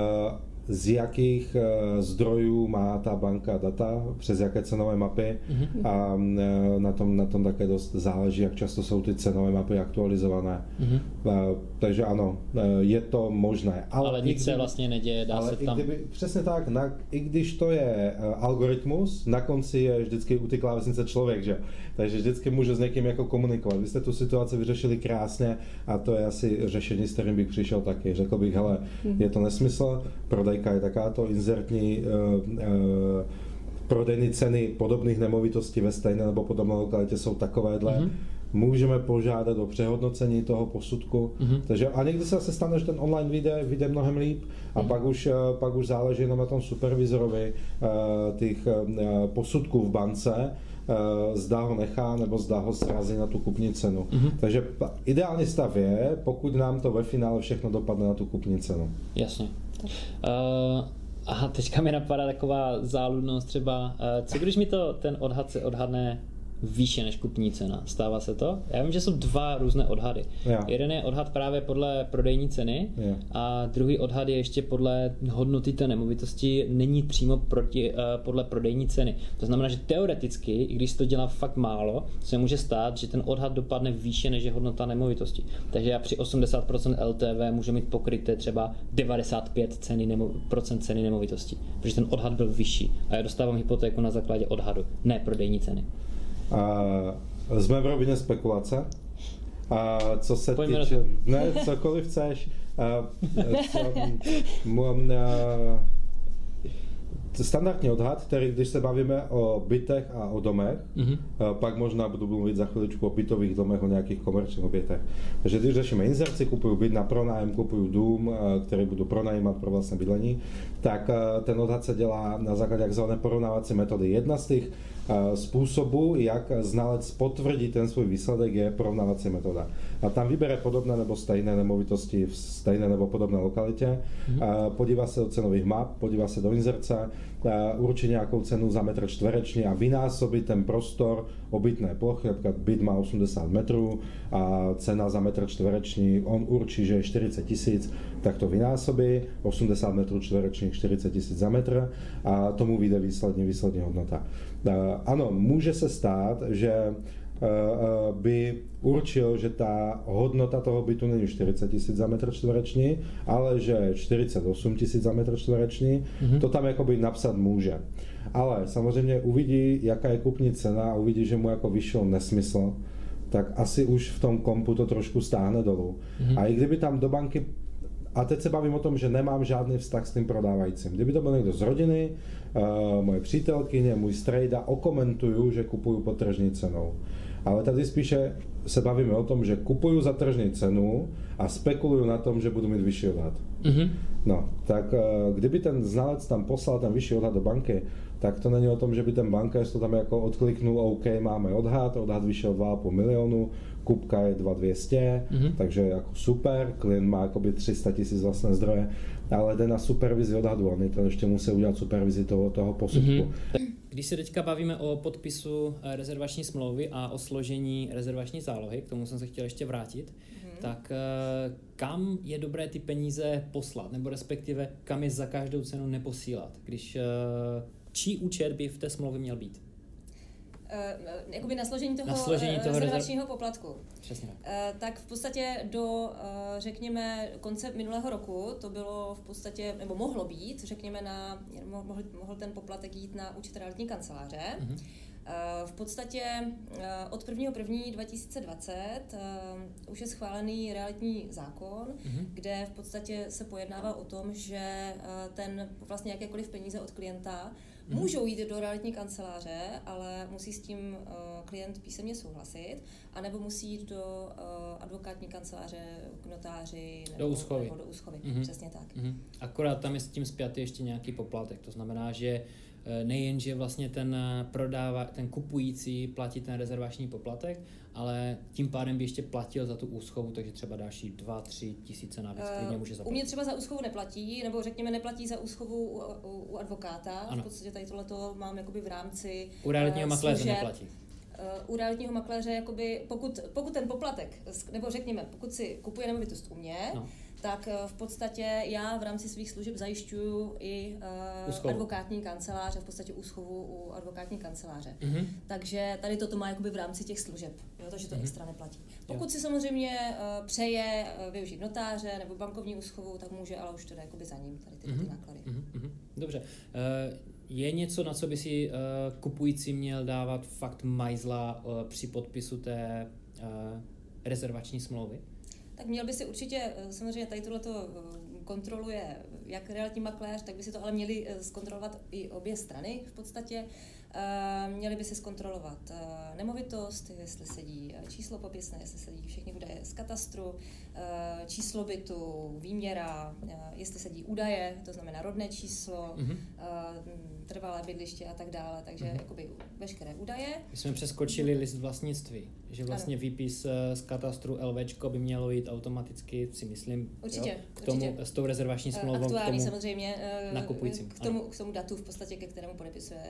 z jakých eh, zdrojů má ta banka data, přes jaké cenové mapy
Mhm.
a eh, na tom, na tom také dost záleží, jak často jsou ty cenové mapy aktualizované.
Mhm.
Eh, Takže ano, je to možné.
Ale, ale nic se
kdyby-
vlastně neděje, dá
ale
se tam...
kdyby, přesně tak, na, i když to je algoritmus, na konci je vždycky u ty klávesnice člověk, že? Takže vždycky může s někým jako komunikovat. Vy jste tu situaci vyřešili krásně a to je asi řešení, s kterým bych přišel taky. Řekl bych, hele, je to nesmysl, prodejka je takáto, inzertní uh, uh, prodejní ceny podobných nemovitostí ve stejné nebo podobné lokalitě jsou takovéhle.
Mhm.
Můžeme požádat o přehodnocení toho posudku.
Mhm.
Takže a někdy se zase stane, že ten online vyjde, vyjde mnohem líp a pak, už, eh, pak už záleží jenom na tom supervizorovi eh, těch eh, posudků v bance, eh, zda ho nechá nebo zda ho srazí na tu kupní cenu.
Mhm.
Takže ideální stav je, pokud nám to ve finále všechno dopadne na tu kupní cenu.
Jasně. Uh, aha, teďka mi napadá taková záludnost třeba, uh, co když mi to ten odhad se odhadne výše než kupní cena. Stává se to? Já vím, že jsou dva různé odhady.
Jo.
Jeden je odhad právě podle prodejní ceny
Jo.
a druhý odhad je ještě podle hodnoty té nemovitosti, není přímo proti, uh, podle prodejní ceny. To znamená, že teoreticky, i když se to dělá fakt málo, se může stát, že ten odhad dopadne výše než je hodnota nemovitosti. Takže já při 80% LTV můžu mít pokryté třeba 95 ceny nemo, procent ceny nemovitosti, protože ten odhad byl vyšší a já dostávám hypotéku na základě odhadu, ne prodejní ceny.
A jsme v rovině spekulace. A co se
Pojďme
týče... Ne, cokoliv chceš. A, co, m, m, standardní odhad, který když se bavíme o bytech a o domech, mm-hmm. pak možná budu mluvit za chviličku o bytových domech, o nějakých komerčních objektech. Takže když řešíme inzerci, kupují byt na pronájem, kupují dům, eh, který budu pronajímat pro vlastné bydlení, tak eh, ten odhad se dělá na základě takzvané porovnávací metody. Jedna z těch způsobů, jak znalec potvrdí ten svůj výsledek, je porovnávací metoda. A tam vybere podobné nebo stejné nemovitosti v stejné nebo podobné lokalitě, mm-hmm. podívá se do cenových map, podívá se do inzerce, určí nějakou cenu za metr čtvereční a vynásobí ten prostor obytné plochy, například byt má 80 metrů a cena za metr čtvereční, on určí, že je 40 tisíc, tak to vynásobí, 80 metrů čtverečních 40 tisíc za metr a tomu vyjde výsledně, výsledně hodnota. Ano, může se stát, že by určil, že ta hodnota toho bytu není 40 tisíc za metr čtvereční, ale že 48 tisíc za metr čtvereční, mm-hmm. to tam jakoby napsat může. Ale samozřejmě uvidí, jaká je kupní cena a uvidí, že mu jako vyšel nesmysl, tak asi už v tom kompu to trošku stáhne dolů. Mm-hmm. A i kdyby tam do banky a teď se bavím o tom, že nemám žádný vztah s tím prodávajícím. Kdyby to byl někdo z rodiny, uh, moje přítelkyně, můj strejda, okomentuju, že kupuju po tržní cenou. Ale tady spíše se bavíme o tom, že kupuju za tržní cenu a spekuluju na tom, že budu mít vyšší odhad. Mm-hmm. No, tak eh, kdyby ten znalec tam poslal ten vyšší odhad do banky, tak to není o tom, že by ten bankéř to tam jako odkliknul, OK, máme odhad, odhad vyšel 2,5 milionu, kupka je 2200, mm-hmm. takže jako super, klient má jakoby 300 tisíc vlastné zdroje, ale jde na supervizi odhadu, on to ještě musí udělat supervizi toho, toho posudku. Mm-hmm.
Když se teďka bavíme o podpisu eh, rezervační smlouvy a o složení rezervační zálohy, k tomu jsem se chtěl ještě vrátit, mm-hmm. tak eh, kam je dobré ty peníze poslat, nebo respektive kam je za každou cenu neposílat, když eh, čí účet by v té smlouvě měl být?
Uh, jakoby na složení toho, na složení toho rezervačního rezerv... poplatku.
Přesně tak.
Uh, tak v podstatě do, uh, řekněme, konce minulého roku to bylo v podstatě, nebo mohlo být, řekněme, na, mohl, mohl ten poplatek jít na účet realitní kanceláře. Mm-hmm. V podstatě od 1.1.2020 2020 už je schválený realitní zákon, mm-hmm. kde v podstatě se pojednává o tom, že ten vlastně jakékoliv peníze od klienta. Můžou jít do realitní kanceláře, ale musí s tím uh, klient písemně souhlasit, anebo musí jít do uh, advokátní kanceláře, k notáři nebo
do úschovy.
Nebo do úschovy. Mm-hmm. Přesně tak. Mm-hmm.
Akorát tam je s tím zpětý ještě nějaký poplatek. To znamená, že Eh, nejen, že vlastně ten eh, prodává, ten kupující platí ten rezervační poplatek, ale tím pádem by ještě platil za tu úschovu, takže třeba další 2-3 tisíce navíc uh, klidně může zaplatit.
U mě třeba za úschovu neplatí, nebo řekněme neplatí za úschovu u, u, u advokáta. Ano. V podstatě tady tohleto mám jakoby v rámci
U realitního uh, makléře neplatí.
U realitního makléře, jakoby, pokud, pokud ten poplatek, nebo řekněme, pokud si kupuje nemovitost u mě, no tak eh, v podstatě já v rámci svých služeb zajišťuju i uh, advokátní kanceláře, v podstatě úschovu u advokátní kanceláře. Mm-hmm. Takže tady toto má jakoby v rámci těch služeb, jo, takže to mm-hmm. extra neplatí. Pokud jo. si samozřejmě uh, přeje uh, využít notáře nebo bankovní úschovu, tak může, ale už teda jakoby za ním tady ty, mm-hmm. ty náklady. Mm-hmm.
Dobře. Uh, je něco, na co by si uh, kupující měl dávat fakt majzla uh, při podpisu té uh, rezervační smlouvy?
Tak měl by si určitě, eh, samozřejmě tady tohle to eh, kontroluje jak realitní makléř, tak by si to ale měli eh, zkontrolovat i obě strany v podstatě. Měli by si zkontrolovat nemovitost, jestli sedí číslo popisné, jestli sedí všechny údaje z katastru, číslo bytu, výměra, jestli sedí údaje, to znamená rodné číslo, mm-hmm trvalé bydliště a tak dále, takže mm-hmm. jakoby veškeré údaje.
My jsme přeskočili list vlastnictví, že vlastně ano. výpis eh, z katastru LVčko by mělo jít automaticky, si myslím,
určitě,
jo, k tomu,
určitě.
s tou rezervační eh, smlouvou
Aktuální
k tomu
samozřejmě
eh, nakupujícím.
K tomu, k tomu datu v podstatě, ke kterému podepisuje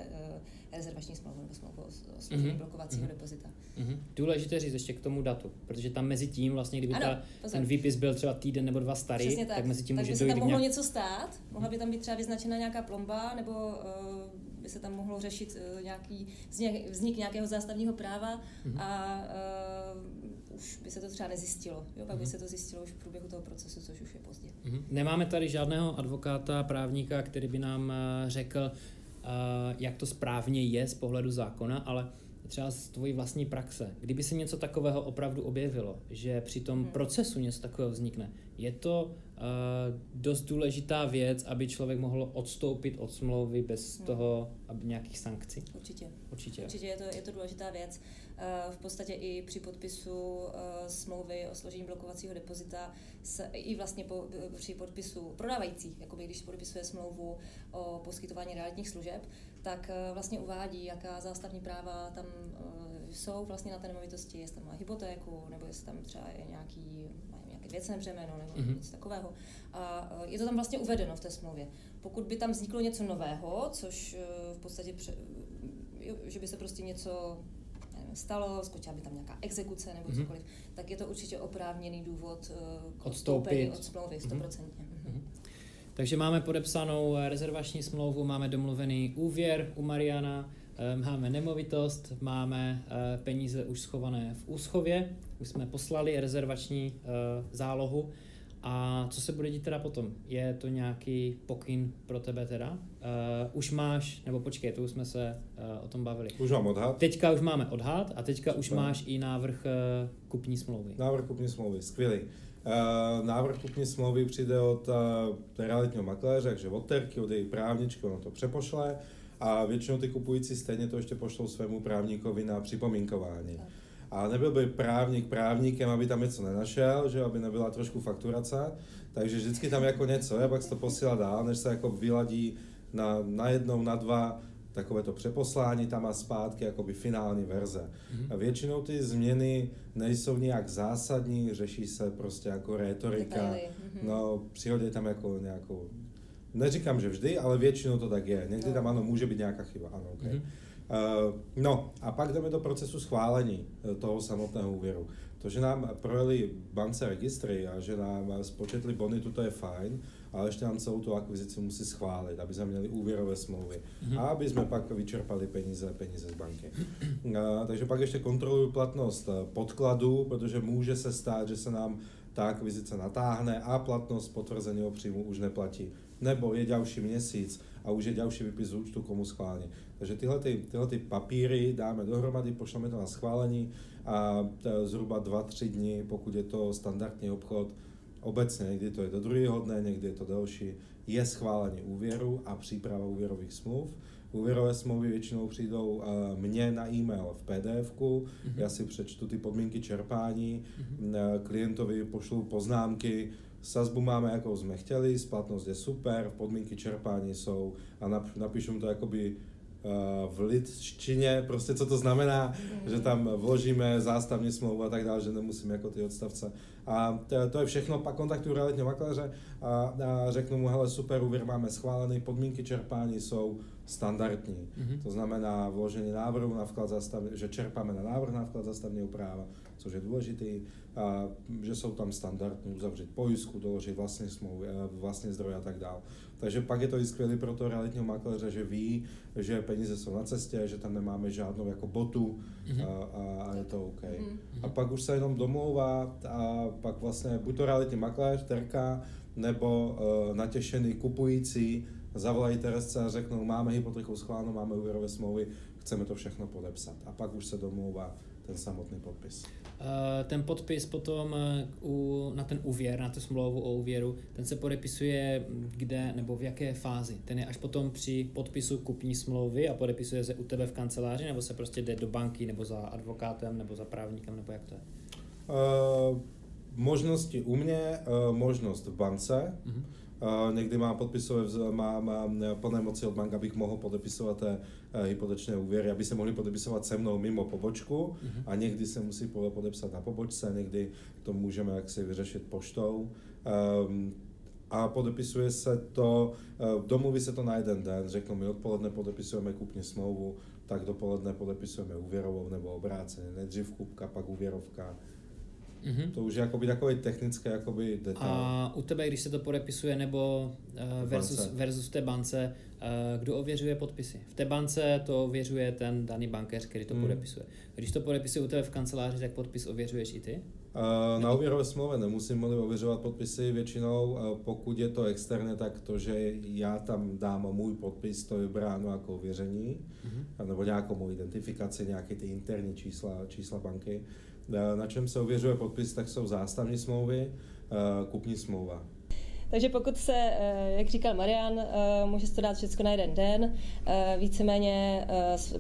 rezervační smlouvu nebo smlouvu o mm-hmm. blokovacího mm-hmm. depozita.
Mm-hmm. Důležité říct ještě k tomu datu, protože tam mezi tím vlastně, kdyby ano, ta, ten výpis byl třeba týden nebo dva starý, tak. tak mezi tím
tak
může
by se tam mohlo nějak... něco stát, mohla by tam být třeba vyznačena nějaká plomba nebo uh, by se tam mohlo řešit uh, nějaký vznik, vznik nějakého zástavního práva mm-hmm. a uh, už by se to třeba nezjistilo. Jo? Pak mm-hmm. by mhm. se to zjistilo už v průběhu toho procesu, což už je pozdě.
Mm-hmm. Nemáme tady žádného advokáta, právníka, který by nám řekl, uh, jak to správně je z pohledu zákona, ale třeba z tvojí vlastní praxe, kdyby se něco takového opravdu objevilo, že při tom hmm. procesu něco takového vznikne, je to dost důležitá věc, aby člověk mohl odstoupit od smlouvy bez hmm. toho aby nějakých sankcí?
Určitě.
Určitě.
Určitě je to, je to důležitá věc. Uh, v podstatě i při podpisu uh, smlouvy o složení blokovacího depozita se, i vlastně po, při podpisu prodávající, jakoby když podepisuje smlouvu o poskytování realitních služeb, tak vlastně uvádí, jaká zástavní práva tam jsou vlastně na té nemovitosti, jestli tam má hypotéku, nebo jestli tam třeba je nějaký, nějaké věcné břemeno nebo mm-hmm. něco takového. A je to tam vlastně uvedeno v té smlouvě. Pokud by tam vzniklo něco nového, což v podstatě, že by se prostě něco stalo, skočila by tam nějaká exekuce nebo mm-hmm. cokoliv, tak je to určitě oprávněný důvod k odstoupení od smlouvy, 100%. Mm-hmm. Mm-hmm.
Takže máme podepsanou rezervační smlouvu, máme domluvený úvěr u Mariana, eh, máme nemovitost, máme eh, peníze už schované v úschově, už jsme poslali rezervační eh, zálohu. A co se bude dít teda potom? Je to nějaký pokyn pro tebe teda? Uh, už máš, nebo počkej, to už jsme se uh, o tom bavili.
Už mám odhad.
Teďka už máme odhad a teďka už no. máš i návrh uh, kupní smlouvy.
Návrh kupní smlouvy, skvělý. Uh, návrh kupní smlouvy přijde od uh, realitního makléře, takže od Terky, od její právničky, ono to přepošle a většinou ty kupující stejně to ještě pošlou svému právníkovi na připomínkování. Tak. A nebyl by právník právníkem, aby tam něco nenašel, že aby nebyla trošku fakturace, takže vždycky tam jako něco je, pak se to posílá dál, než se jako vyladí na, na jednou, na dva takové to přeposlání tam a zpátky jakoby finální verze. Mm-hmm. A většinou ty změny nejsou nějak zásadní, řeší se prostě jako retorika. Mm-hmm. No, přihodí tam jako nějakou Neříkám, že vždy, ale většinou to tak je. Někdy tam ano, může být nějaká chyba, ano, okay. mm-hmm. Uh, no a pak jdeme do procesu schválení eh, toho samotného úvěru. To, že nám projeli bance registry a že nám spočetli bonitu, to je fajn, ale ještě nám celou tu akvizici musí schválit, aby jsme měli úvěrové smlouvy mm-hmm. a aby jsme pak vyčerpali peníze, peníze z banky. Uh, takže pak ještě kontroluju platnost podkladu, protože může se stát, že se nám ta akvizice natáhne a platnost potvrzeného příjmu už neplatí. Nebo je další měsíc a už je další výpis z účtu komu schválně. Takže tyhle, ty, tyhle ty papíry dáme dohromady, pošleme to na schválení a zhruba 2-3 dny, pokud je to standardní obchod, obecně, někdy to je do druhého dne, někdy je to delší, je schválení úvěru a příprava úvěrových smluv. Úvěrové smlouvy většinou přijdou uh, mně na e-mail v pdf mm-hmm. já si přečtu ty podmínky čerpání, mm-hmm. klientovi pošlu poznámky, sazbu máme, jako jsme chtěli, splatnost je super, podmínky čerpání jsou a napíšu to jakoby Eh, v lidštině, prostě co to znamená, mm. že tam vložíme zástavní smlouvu a tak dále, že nemusíme jako ty odstavce. A to, to je všechno, pak kontaktuju realitního makléře a, a řeknu mu, hele super, úvěr máme schválený, podmínky čerpání jsou standardní. Mm-hmm. To znamená vložení návrhu na vklad zastav, že čerpáme na návrh na vklad zastavního práva, což je důležitý, a že jsou tam standardní, uzavřít pojistku, doložit vlastní smlouvy, eh, vlastní zdroje a tak dále. Takže pak je to i skvělé pro toho realitního makléře, že ví, že peníze jsou na cestě, že tam nemáme žádnou jako botu mm-hmm. a, a je to OK. Mm-hmm. A pak už se jenom domlouvá a pak vlastně buď to realitní makléř, terka, nebo uh, natěšený kupující zavolají Teresce a řeknou, máme hypotéku schválenou, máme úvěrové smlouvy, chceme to všechno podepsat. A pak už se domlouvá ten samotný podpis.
Eh, ten podpis potom eh, u, na ten úvěr, na tu smlouvu o úvěru, ten se podepisuje kde nebo v jaké fázi? Ten je až potom při podpisu kupní smlouvy a podepisuje se u tebe v kanceláři, nebo se prostě jde do banky, nebo za advokátem, nebo za právníkem, nebo jak to je? Uh,
možnosti u mě, uh, možnost v bance. Uh-huh. Někdy mám podpisové, mám, mám plné moci od bank, abych mohl podepisovat uh, hypotečné úvěry, aby se mohli podepisovat se mnou mimo pobočku uh-huh. a někdy se musí podepsat na pobočce, někdy to můžeme jaksi vyřešit poštou. Um, a podepisuje se to, uh, domluví se to na jeden den, řeknu mi odpoledne podepisujeme kupní smlouvu, tak dopoledne podepisujeme úvěrovou nebo obráceně, nejdřív kupka, pak úvěrovka Mm-hmm. To už je jakoby takový technické jakoby detail.
A u tebe, když se to podepisuje, nebo uh, versus, versus v té bance, uh, kdo ověřuje podpisy? V té bance to ověřuje ten daný bankéř, který to mm. podepisuje. Když to podepisuje u tebe v kanceláři, tak podpis ověřuješ i ty?
Uh, na úvěrové smlouvě nemusím ověřovat podpisy většinou, uh, pokud je to externě, tak to, že já tam dám můj podpis, to je bráno jako ověření, mm-hmm. nebo nějakou mou identifikaci, nějaké ty interní čísla, čísla banky. Na čem se ověřuje podpis, tak jsou zástavní smlouvy, kupní smlouva.
takže pokud se, eh, jak říkal Marian, eh, může se to dát všechno na jeden den. Eh, víceméně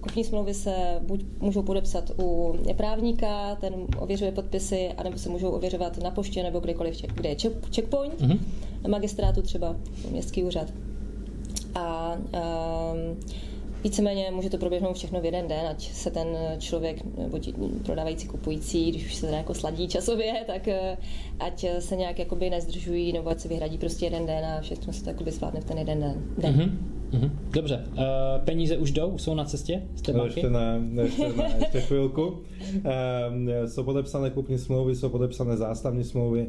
kupní smlouvy se buď můžou podepsat u právníka, ten ověřuje podpisy, anebo se můžou ověřovat na poště nebo kdekoliv, kde je checkpoint, mm-hmm. na magistrátu třeba, městský úřad. A um, Víceméně může to proběhnout všechno v jeden den, ať se ten člověk, nebo ti prodávající, kupující, když už se teda jako sladí časově, tak eh, ať se nějak jakoby nezdržují, nebo ať se vyhradí prostě jeden den a všechno se to jakoby zvládne v ten jeden den. den. Mm-hmm.
Mm-hmm. Dobře, uh, peníze už jdou, jsou na cestě
z no, ještě ne, ještě ne, ještě chvilku. Uh, jsou podepsané kupní smlouvy, jsou podepsané zástavní smlouvy,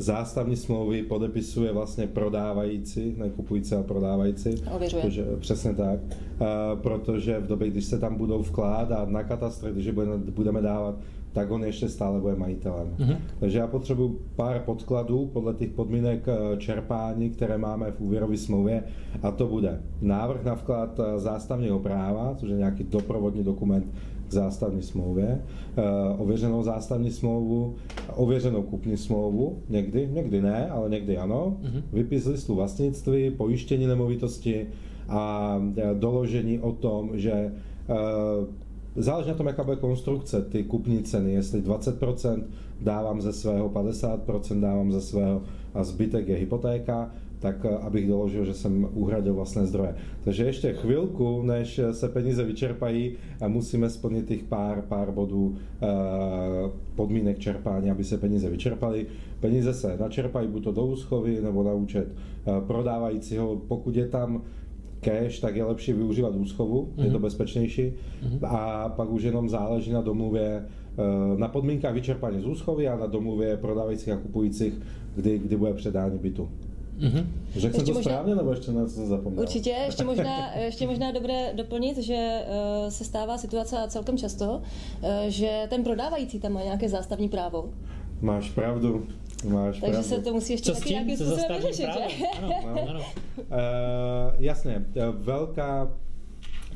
zástavní smlouvy podepisuje vlastně prodávající, ne kupující, ale prodávající.
Ověřuje.
Protože, přesně tak. Uh, protože v době, když se tam budou vkládat na katastr, když budeme, budeme dávat tak on ještě stále bude majitelem. Uh-huh. Takže já potřebuji pár podkladů podle těch podmínek eh, čerpání, které máme v úvěrové smlouvě a to bude návrh na vklad eh, zástavního práva, což je nějaký doprovodní dokument zástavní smlouvě, eh, ověřenou zástavní smlouvu, ověřenou kupní smlouvu, někdy, někdy ne, ale někdy ano, uh-huh. vypis listu vlastnictví, pojištění nemovitosti a doložení o tom, že Záleží na tom, jaká bude konstrukce, ty kupní ceny, jestli 20% dávám ze svého, 50% dávám ze svého a zbytek je hypotéka, tak eh, abych doložil, že jsem uhradil vlastné zdroje. Takže ještě chvilku, než se peníze vyčerpají a musíme splnit těch pár, pár bodů eh, podmínek čerpání, aby se peníze vyčerpaly. Peníze se načerpají buď to do úschovy nebo na účet eh, prodávajícího, pokud je tam cash, tak je lepší využívat úschovu, mm-hmm. je to mhm. bezpečnější. Mm-hmm. A pak už jenom záleží na domluvě, eh, na podmínkách vyčerpání z úschovy a na domluvě prodávajících a kupujících, kdy, kdy bude předání bytu. Mm-hmm. Řekl jsem to možná, správně, nebo ještě na co zapomněl?
Určitě, ještě možná, ještě možná dobré doplnit, že uh, se stává situace celkem často, uh, že ten prodávající tam má nějaké zástavní právo.
Máš pravdu. Máš
Takže pravdu. se to musí ještě taky nějakým způsobem vyřešit, že? Ano,
ano, ano. Uh, jasně, velká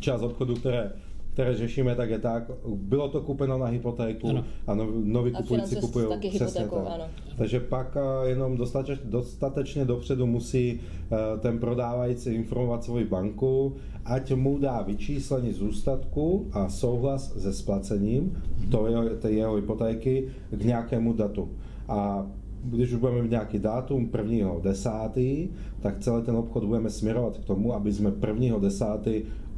část obchodu, které které řešíme, tak je tak, bylo to kupeno na hypotéku ano. a no, noví kupující kupují přesně tak. Ano. Takže pak eh, jenom dostateč, dostatečně dopředu musí uh, ten prodávající informovat svoji banku, ať mu dá vyčíslení zůstatku a souhlas se splacením to jeho, té jeho hypotéky k nějakému datu. A když už budeme mít nějaký dátum 1. desátý, tak celý ten obchod budeme směrovat k tomu, aby jsme 1.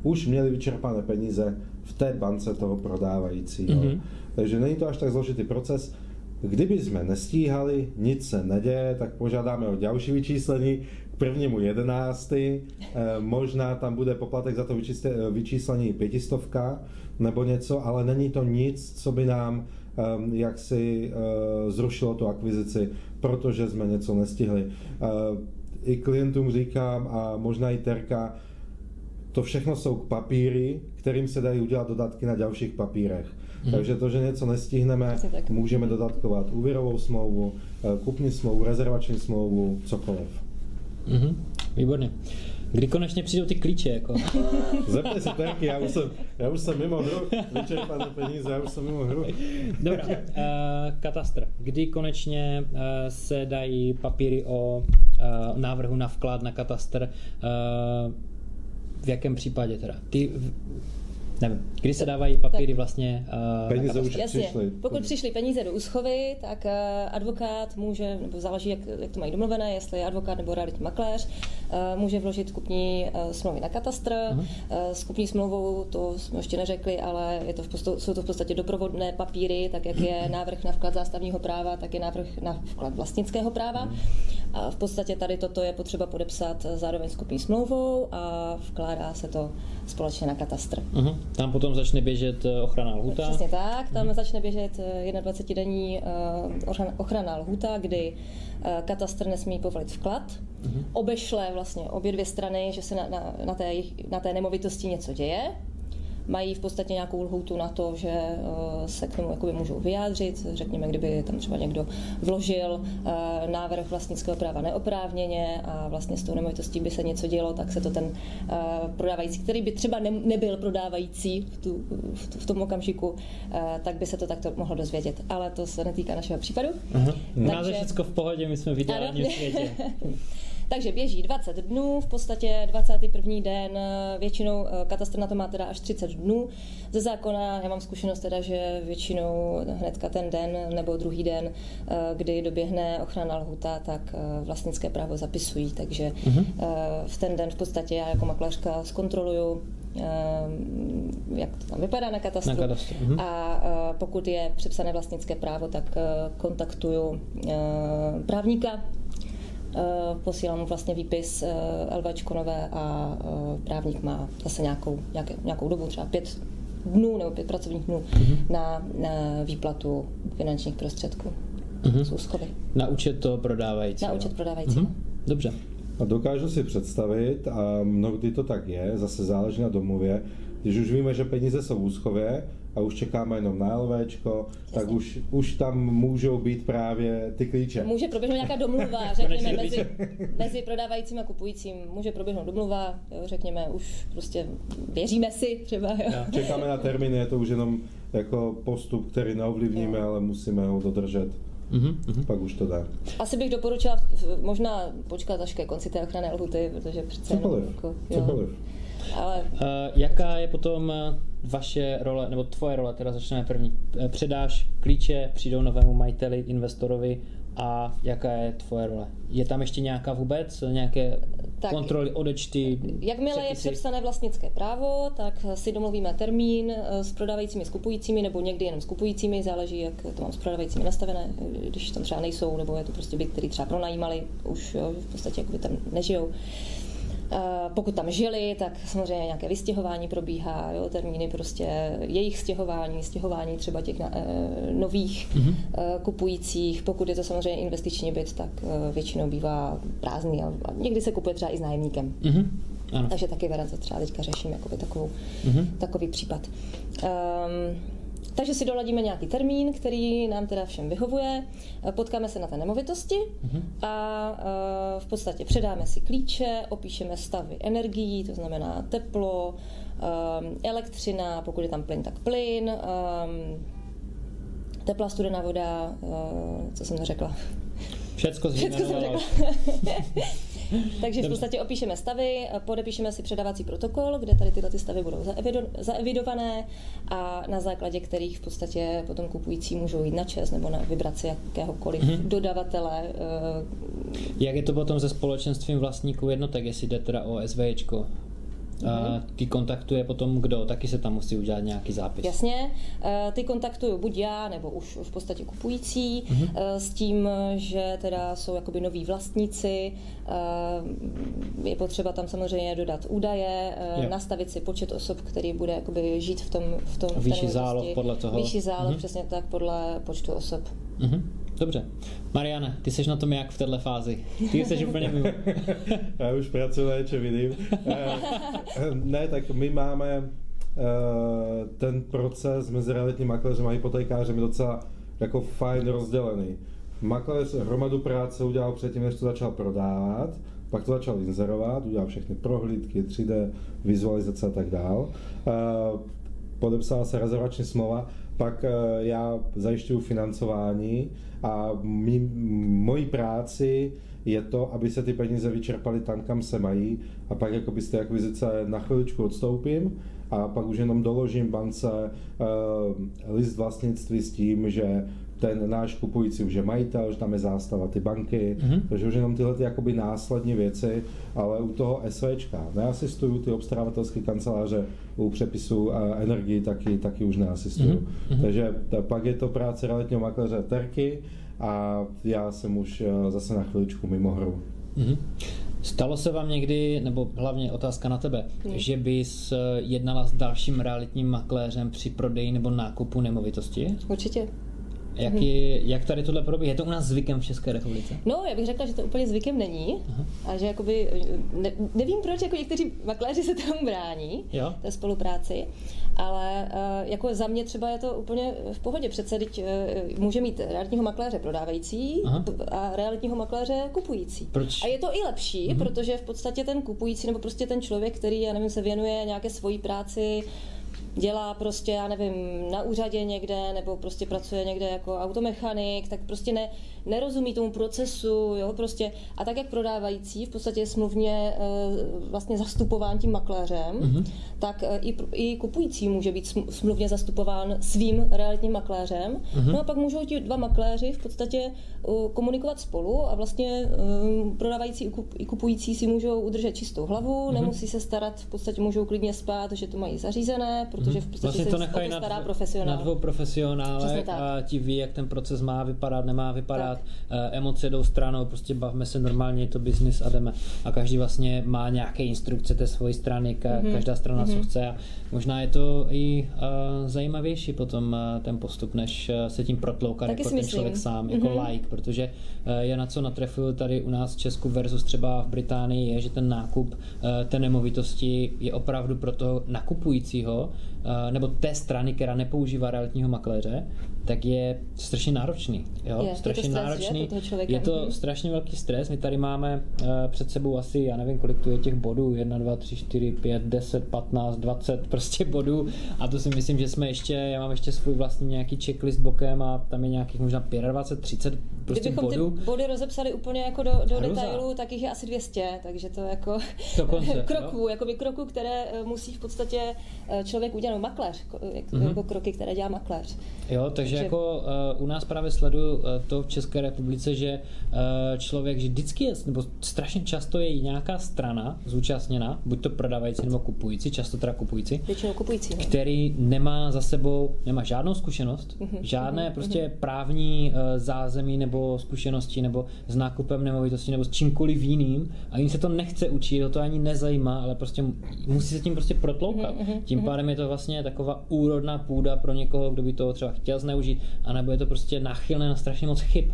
už měli vyčerpané peníze v té bance toho prodávajícího. Mm-hmm. Takže není to až tak zložitý proces. Kdyby jsme nestíhali, nic se neděje, tak požádáme o další vyčíslení k prvnímu jedenácti. E, možná tam bude poplatek za to vyčíslení pětistovka nebo něco, ale není to nic, co by nám Ehm, jak si eh, zrušilo tu akvizici, protože jsme něco nestihli. Eh, I klientům říkám a možná i Terka, to všechno jsou papíry, kterým se dají udělat dodatky na dalších papírech. Hmm. Takže to, že něco nestihneme, můžeme dodatkovat úvěrovou smlouvu, eh, kupní smlouvu, rezervační smlouvu, cokoliv.
Mm-hmm. Výborně. Kdy konečně přijdou ty klíče, jako?
Zeptej se Terky, já už jsem, já už jsem mimo hru, vyčerpané peníze, já už jsem mimo hru.
Dobrá, uh, katastr. Kdy konečně uh, se dají papíry o uh, návrhu na vklad na katastr? Uh, v jakém případě teda? Ty Nevím, kdy se dávají papíry tak, vlastně
uh, Peníze už Jasně. přišly.
Pokud přišly peníze do úschovy, tak uh, advokát může, nebo záleží, jak, jak to mají domluvené, jestli je advokát nebo realitní makléř, uh, může vložit kupní uh, smlouvy na katastr. Uh-huh. Uh, s kupní smlouvou, to jsme ještě neřekli, ale je to v podstatě, jsou to v podstatě doprovodné papíry, tak jak je návrh na vklad zástavního práva, tak je návrh na vklad vlastnického práva. Uh-huh. A v podstatě tady toto je potřeba podepsat zároveň s kupní smlouvou a vkládá se to společně na katastr.
Uh-huh. Tam potom začne běžet eh, ochrana lhuta?
Přesně tak, tam uh-huh. začne běžet 21-denní eh, ochrana lhuta, kdy eh, katastr nesmí povolit vklad, uh-huh. obešle vlastně obě dvě strany, že se na, na, na, té, na té nemovitosti něco děje, mají v podstatě nějakou lhoutu na to, že eh, se k tomu jakoby můžou vyjádřit. Řekněme, kdyby tam třeba někdo vložil eh, návrh vlastnického práva neoprávněně a vlastně s tou nemovitostí by se něco dělo, tak se to ten eh, prodávající, který by třeba nebyl prodávající v, tu, v tom okamžiku, tak by se to takto mohlo dozvědět. Ale to se netýká našeho případu.
Uh-huh. Takže... U nás je všechno v pohodě, my jsme v ideálním světě.
Takže běží 20 dnů, v podstatě 21. den, eh, většinou eh, katastr na to má teda až 30 dnů. Ze zákona já mám zkušenost teda, že většinou hnedka ten den nebo druhý den, eh, kdy doběhne ochrana lhuta, tak vlastnické právo zapisují. Takže uh-huh. v ten den v podstatě já jako makléřka zkontroluju, jak to tam vypadá na katastru. Na katastru. Uh-huh. A pokud je přepsané vlastnické právo, tak kontaktuju právníka, posílám mu vlastně výpis eh, LVčko nové a eh, právník má zase nějakou, nějaké, nějakou dobu, třeba pět dnů nebo pět pracovních dnů mm-hmm. na, na výplatu finančních prostředků mm-hmm. z úschovy.
Na účet to prodávající.
Na účet prodávající. Mm-hmm.
Dobře.
A dokážu si představit, a mnohdy to tak je, zase záleží na domluvě, když už víme, že peníze jsou v úschově a už čekáme jenom na LVčko, tak už, už tam můžou být právě ty klíče.
Může proběhnout nějaká domluva, řekněme, mezi, mezi prodávajícím a kupujícím. Může proběhnout domluva, jo, řekněme, už prostě věříme si třeba. Jo.
Čekáme na termíny, je to už jenom jako postup, který neovlivníme, jo. ale musíme ho dodržet. Mm-hmm. Pak už to dá.
Asi bych doporučila možná počkat až ke konci té ochranné lhuty, protože přece
Cokoliv. Jako, jo. Cokoliv.
Ale... Uh, jaká je potom eh, vaše role, nebo tvoje role, teda začneme první. Eh, předáš klíče, přijdou novému majiteli, investorovi a jaká je tvoje role? Je tam ještě nějaká vůbec, nějaké tak, kontroly, odečty?
Jakmile předpisy? je přepsané vlastnické právo, tak si domluvíme termín s prodávajícími, s kupujícími, nebo někdy jenom s kupujícími, záleží, jak to mám s prodávajícími nastavené, když tam třeba nejsou, nebo je to prostě byt, který třeba pronajímali, už jo, v podstatě jakoby tam nežijou. Pokud tam žili, tak samozřejmě nějaké vystěhování probíhá, jo, termíny prostě jejich stěhování, stěhování třeba těch na, e, nových mm-hmm. e, kupujících. Pokud je to samozřejmě investiční byt, tak e, většinou bývá prázdný a, a někdy se kupuje třeba i s nájemníkem. Mm-hmm. Ano. Takže taky variant, třeba teďka řeším jakoby takovou, mm-hmm. takový případ. Um, takže si doladíme nějaký termín, který nám teda všem vyhovuje, potkáme se na té nemovitosti mm-hmm. a uh, v podstatě předáme si klíče, opíšeme stavy energií, to znamená teplo, um, elektřina, pokud je tam plyn, tak plyn, teplá studená voda, co jsem neřekla.
Všecko,
Všecko jsem řekla. Takže v podstatě opíšeme stavy, podepíšeme si předávací protokol, kde tady tyhle ty stavy budou zaevidované a na základě kterých v podstatě potom kupující můžou jít na čes nebo na vibraci jakéhokoliv mm-hmm. dodavatele.
Eh, Jak je to potom se společenstvím vlastníků jednotek, jestli jde teda o SVčko? Mm-hmm. Ty kontaktuje potom kdo? Taky se tam musí udělat nějaký zápis.
Jasně, eh, ty kontaktuju buď já, nebo už v podstatě kupující, mm-hmm. s tím, že teda jsou jakoby noví vlastníci, eh, je potřeba tam samozřejmě dodat údaje, je. nastavit si počet osob, který bude jakoby žít v tom v tom
Výši záloh podle toho.
Výši záloh, mm-hmm. přesně tak, podle počtu osob.
Mm-hmm. Dobře. Mariane, ty jsi na tom jak v této fázi? Ty jsi úplně mimo.
Já už pracuji na něčem jiným. Eh, ne, tak my máme eh, ten proces mezi realitním makléřem a hypotékářem je docela jako fajn rozdělený. Makléř hromadu práce udělal předtím, než to začal prodávat, pak to začal inzerovat, udělal všechny prohlídky, 3D, vizualizace a tak dál. Eh, podepsala se rezervační smlouva, pak já zajišťuju financování, a mý, mojí práci je to, aby se ty peníze vyčerpaly tam, kam se mají. A pak jako z té akvizice na chviličku odstoupím a pak už jenom doložím bance uh, list vlastnictví s tím, že ten náš kupující už je majitel, že tam je zástava ty banky, mm-hmm. takže už jenom tyhle ty jakoby následní věci, ale u toho SVčka neasistuju, ty obstarávatelské kanceláře u přepisu energii taky, taky už neasistuju. Mm-hmm. Takže pak je to práce realitního makléře Terky a já jsem už eh, zase na chviličku mimo hru. Mm-hmm.
Stalo se vám někdy, nebo hlavně otázka na tebe, hmm. že bys eh, jednala s dalším realitním makléřem při prodeji nebo nákupu nemovitosti?
Určitě.
Jaký, hmm. Jak tady tohle probíhá? Je to u nás zvykem v České republice?
No, já bych řekla, že to úplně zvykem není. Aha. A že jakoby, ne, nevím proč, jako někteří makléři se tomu brání, jo. té spolupráci, ale uh, jako za mě třeba je to úplně v pohodě. Přece teď uh, může mít realitního makléře prodávající Aha. a realitního makléře kupující.
Proč?
A je to i lepší, mhm. protože v podstatě ten kupující nebo prostě ten člověk, který, já nevím, se věnuje nějaké svojí práci, dělá prostě, já nevím, na úřadě někde, nebo prostě pracuje někde jako automechanik, tak prostě ne, nerozumí tomu procesu, jo, prostě. A tak jak prodávající v podstatě je smluvně eh, vlastně zastupován tím makléřem, mm-hmm. tak eh, i, i kupující může být smluvně zastupován svým realitním makléřem. Mm-hmm. No a pak můžou ti dva makléři v podstatě komunikovat spolu a vlastně prodávající i kupující si můžou udržet čistou hlavu, mm-hmm. nemusí se starat, v podstatě můžou klidně spát, že to mají zařízené, protože v podstatě
vlastně to nechají na, stará profesionál. na dvou profesionálech a ti ví, jak ten proces má vypadat, nemá vypadat, tak. Eh, emoce jdou stranou, prostě bavme se normálně, je to biznis a jdeme. A každý vlastně má nějaké instrukce té svojí strany, ka, mm-hmm. každá strana mm-hmm. co chce a možná je to i uh, zajímavější potom uh, ten postup, než uh, se tím protloukat jako ten člověk sám, mm-hmm. jako mhm. like, protože uh, je na co natrefuju tady u nás v Česku versus třeba v Británii je, že ten nákup uh, té nemovitosti je opravdu pro toho nakupujícího nebo té strany, která nepoužívá realitního makléře, tak je strašně náročný. Jo?
Je,
strašně
je to
stres, náročný.
Je,
je to strašně velký stres. My tady máme uh, před sebou asi, já nevím, kolik tu je těch bodů, 1, 2, 3, 4, 5, 10, 15, 20 prostě bodů a to si myslím, že jsme ještě, já mám ještě svůj vlastní nějaký checklist bokem a tam je nějakých možná 25, 30 prostě
Kdybychom
bodů.
ty body rozepsali úplně jako do, do detailu, tak jich je asi 200, takže to jako
Dokonce,
kroků, jako by kroků, které eh, musí v podstatě eh, člověk udělat, makléř, mm-hmm. jako kroky, které dělá makléř.
Jo, takže, takže jako uh, u nás právě sleduju uh, to v České republice, že uh, člověk že vždycky je, nebo strašně často je nějaká strana zúčastněna, buď to prodavající nebo kupující, často teda kupující,
Většinou kupující
ne? který nemá za sebou, nemá žádnou zkušenost, mm-hmm. žádné mm-hmm. prostě mm-hmm. právní uh, zázemí nebo zkušenosti nebo s nákupem nemovitosti nebo s čímkoliv jiným a jim se to nechce učit, to ani nezajímá, ale prostě musí se tím prostě protloukat. Mm-hmm. Tím pádem je to vlastně taková úrodná půda pro někoho, kdo by to třeba chtěl zneužít, anebo je to prostě náchylné na strašně moc chyb.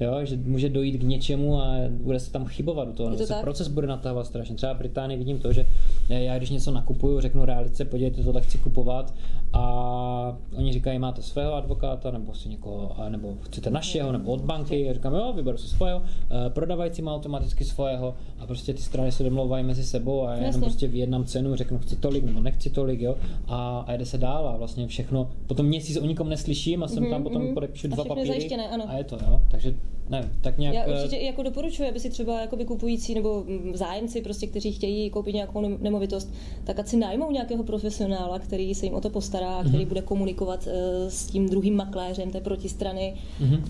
Jo, že může dojít k něčemu a bude se tam chybovat do toho, to se tak? proces bude natahovat strašně. Třeba v Británii vidím to, že já když něco nakupuju, řeknu realice, podívejte to, tak chci kupovat a oni říkají, máte svého advokáta, nebo si někoho, nebo chcete našeho, nebo od banky, já říkám, jo, vyberu si svého, eh, prodavající má automaticky svého a prostě ty strany se domlouvají mezi sebou a já jenom prostě vyjednám cenu, řeknu, chci tolik nebo nechci tolik, jo, a, a jde se dál a vlastně všechno, potom měsíc o nikom neslyším a jsem mm-hmm, tam potom mm-hmm. podepíšu dva papíry a je to, jo, takže ne, tak nějak...
Já eh, určitě jako doporučuji, aby si třeba jakoby kupující nebo mm, zájemci, prostě, kteří chtějí koupit nějakou nemovitost, tak ať si najmou nějakého profesionála, který se jim o to postará, mm-hmm. který bude komunikovat uh, s tím druhým makléřem té protistrany. Mm-hmm.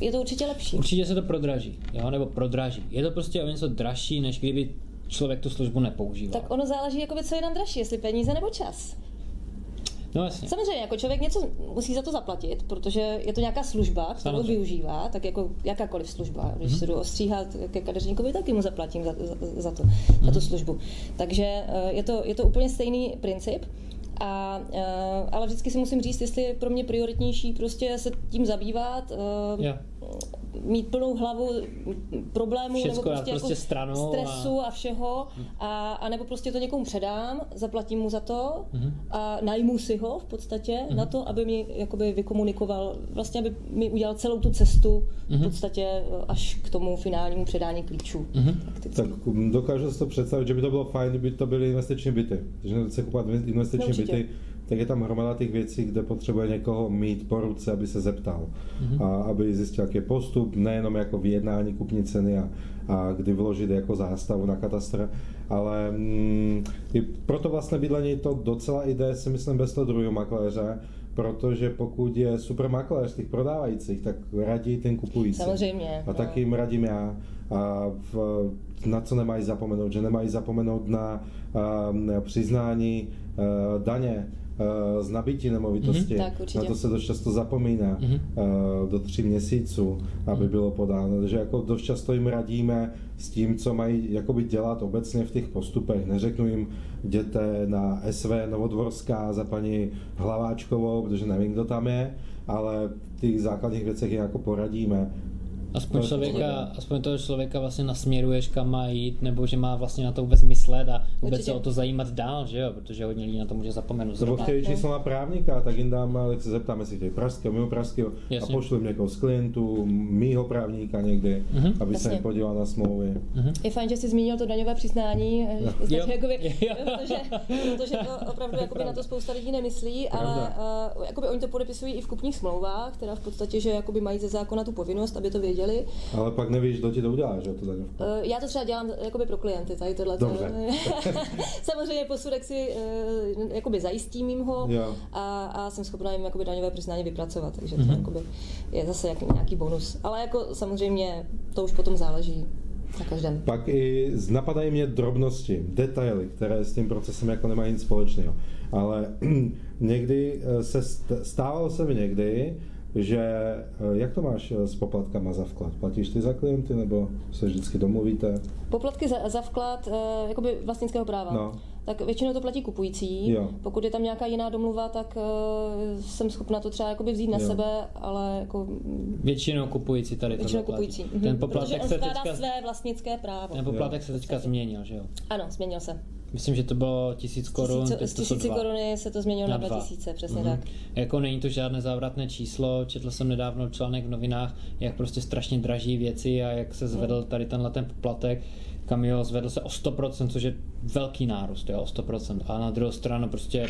Je to určitě lepší.
Určitě se to prodraží, jo, nebo prodraží. Je to prostě o něco dražší, než kdyby člověk tu službu nepoužíval.
Tak ono záleží, jakoby, co je nám dražší, jestli peníze nebo čas.
No jasně.
Samozřejmě, jako člověk něco musí za to zaplatit, protože je to nějaká služba, kterou Samozřejmě. využívá, tak jako jakákoliv služba. Když mm-hmm. se jdu ostříhat ke kadeřníkovi, taky mu zaplatím za, za, za, to, mm-hmm. za tu mhm. službu. Takže eh, je to, je to úplně stejný princip. A, uh, ale vždycky si musím říct, jestli je pro mě prioritnější prostě se tím zabývat, yeah mít plnou hlavu problémů
Všecko
nebo prostě,
prostě jako stranou
stresu a, a všeho a, a nebo prostě to někomu předám, zaplatím mu za to uh-huh. a najmu si ho v podstatě uh-huh. na to, aby mi jakoby vykomunikoval, vlastně aby mi udělal celou tu cestu uh-huh. v mhm. podstatě až k tomu finálnímu předání klíčů.
Uh-huh. Tak dokážu si to představit, že by to bylo fajn, kdyby to byly investiční byty, že se kupovat investiční no, byty tak je tam hromada těch věcí, kde potřebuje někoho mít po ruce, aby se zeptal mm-hmm. a aby zjistil, jaký je postup, nejenom jako vyjednání kupní ceny a, a kdy vložit jako zástavu na katastr, ale mm, i proto vlastně bydlení to docela jde, si myslím, bez toho druhého makléře, protože pokud je super makléř těch prodávajících, tak radí ten kupující.
Samozřejmě.
A no. tak jim radím já. A v, na co nemají zapomenout, že nemají zapomenout na, na přiznání daně, z nabití nemovitosti. Mm-hmm, na to se dost často zapomíná mm-hmm. do tří měsíců, aby mm-hmm. bylo podáno. Takže jako dost často jim radíme s tím, co mají jakoby dělat obecně v těch postupech. Neřeknu jim, jděte na SV Novodvorská za paní Hlaváčkovou, protože nevím, kdo tam je, ale v těch základních věcech je jako poradíme
Aspoň, člověka, aspoň toho člověka vlastně nasměruješ, kam má jít, nebo že má vlastně na to vůbec myslet a vůbec
Určitě.
se o to zajímat dál, že jo, protože hodně lidí na to může zapomenout.
Nebo chtějí
no.
číslo na právníka, tak jim dáme, ale se zeptáme, jestli chtějí pražského, mimo pražského a pošlu jim někoho z klientů, mýho právníka někdy,
Mhm.
aby se
Jasně.
jim podíval na smlouvy.
Je fajn, že jsi zmínil to daňové přiznání, podstatě
Jo.
jakoby,
Jo.
protože, protože to opravdu jakoby na to spousta lidí nemyslí, ale uh, jakoby oni to podepisují i v kupních smlouvách, teda v podstatě, že jakoby mají ze zákona tu povinnost, aby to věděli.
Ale pak nevíš, kdo ti to udělá, že to daňovku.
Uh, já to třeba dělám jakoby pro klienty, tady tohle.
Dobře.
Samozřejmě posudek si uh, jakoby zajistím jim ho
Jo.
a, a jsem schopná jim jakoby daňové přiznání vypracovat, takže to jakoby je zase jak, nějaký bonus. Ale jako samozřejmě to už potom záleží na každém.
Pak i z- napadají mě drobnosti, detaily, které s tím procesem jako nemají nic společného. Ale někdy eh, se st- stávalo se mi někdy, že eh, jak to máš eh, s poplatkama za vklad? Platíš ty za klienty nebo se vždycky domluvíte?
Poplatky za, za vklad uh, jakoby vlastnického práva.
No.
Tak většinou to platí kupující.
Jo.
Pokud je tam nějaká jiná domluva, tak uh, jsem schopna to třeba jakoby vzít na
Jo.
sebe, ale jako
Většinou kupující tady
většinou
platí.
kupující. Mhm.
Ten
Protože
poplatek
on
se teďka,
své vlastnické právo.
ten poplatek se teďka změnil, že jo?
Ano, změnil se.
Myslím, že to bylo tisíc korun, teď
z tisíci koruny se to změnilo na,
Na dva.
2000, přesně
Mhm.
tak.
Jako není to žádné závratné číslo, četl jsem nedávno článek v novinách, jak prostě strašně draží věci a jak se zvedl
Hmm.
tady tenhle ten poplatek, kam jo, zvedl se o 100%, což je velký nárůst, jo, o 100%. A na druhou stranu prostě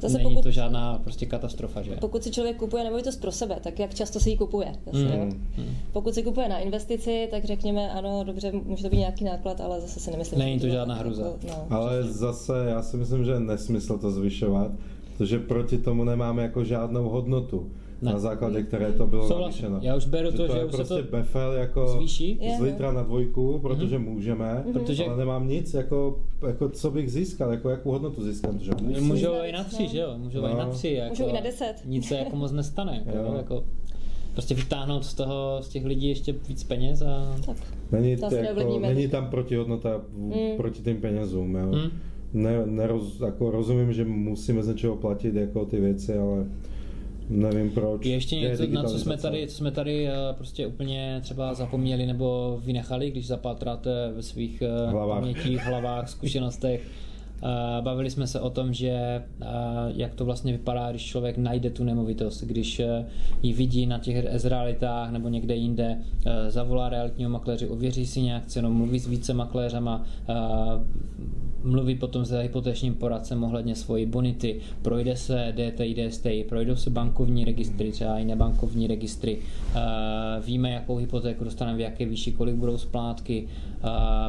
Zase
není
pokud,
to žádná prostě katastrofa, že?
pokud si člověk kupuje nemovitost pro sebe, tak jak často si ji kupuje? Zase,
Mm.
jo? Pokud si kupuje na investici, tak řekněme, ano, dobře, může to být nějaký náklad, ale zase si nemyslím,
Není
že
to žádná hruza.
Jako, no.
Ale zase já si myslím, že je nesmysl to zvyšovat, protože proti tomu nemáme jako žádnou hodnotu,
Ne.
na základě které to bylo
Souhlasím.
navýšeno.
Já už beru to,
to
že
je
už se
prostě
to
befel jako
zvýší,
z
no.
litra na dvojku, protože můžeme,
Protože-
ale nemám nic, jako, jako co bych získal, jako jakou hodnotu získám, protože musím.
Můžou i na tři,
no.
že jo? Můžou
No.
i na tři. Jako,
Můžou i na deset.
Nic se jako moc nestane. Jako,
Jo.
jako, prostě vytáhnout z toho, z těch lidí ještě víc peněz a...
Tak.
Není,
To
jako, není tam protihodnota v-
Mm.
proti těm penězům. Jo.
Mm.
Ne, neroz, jako rozumím, že musíme z něčeho platit jako ty věci, ale nevím proč.
Je ještě něco, na co jsme tady, co jsme tady eh, prostě úplně třeba zapomněli nebo vynechali, když zapátráte ve svých eh,
Hlavách.
pamětích, hlavách, zkušenostech. Eh, Bavili jsme se o tom, že eh, jak to vlastně vypadá, když člověk najde tu nemovitost, když eh, ji vidí na těch realitách nebo někde jinde, zavolá realitního makléři, ověří si nějak cenu, mluví s více makléřama, mluví potom s hypotečním poradcem ohledně svojí bonity, projde se DTI, DSTI, projdou se bankovní registry, třeba i nebankovní registry, víme, jakou hypotéku dostaneme, v jaké výši, kolik budou splátky,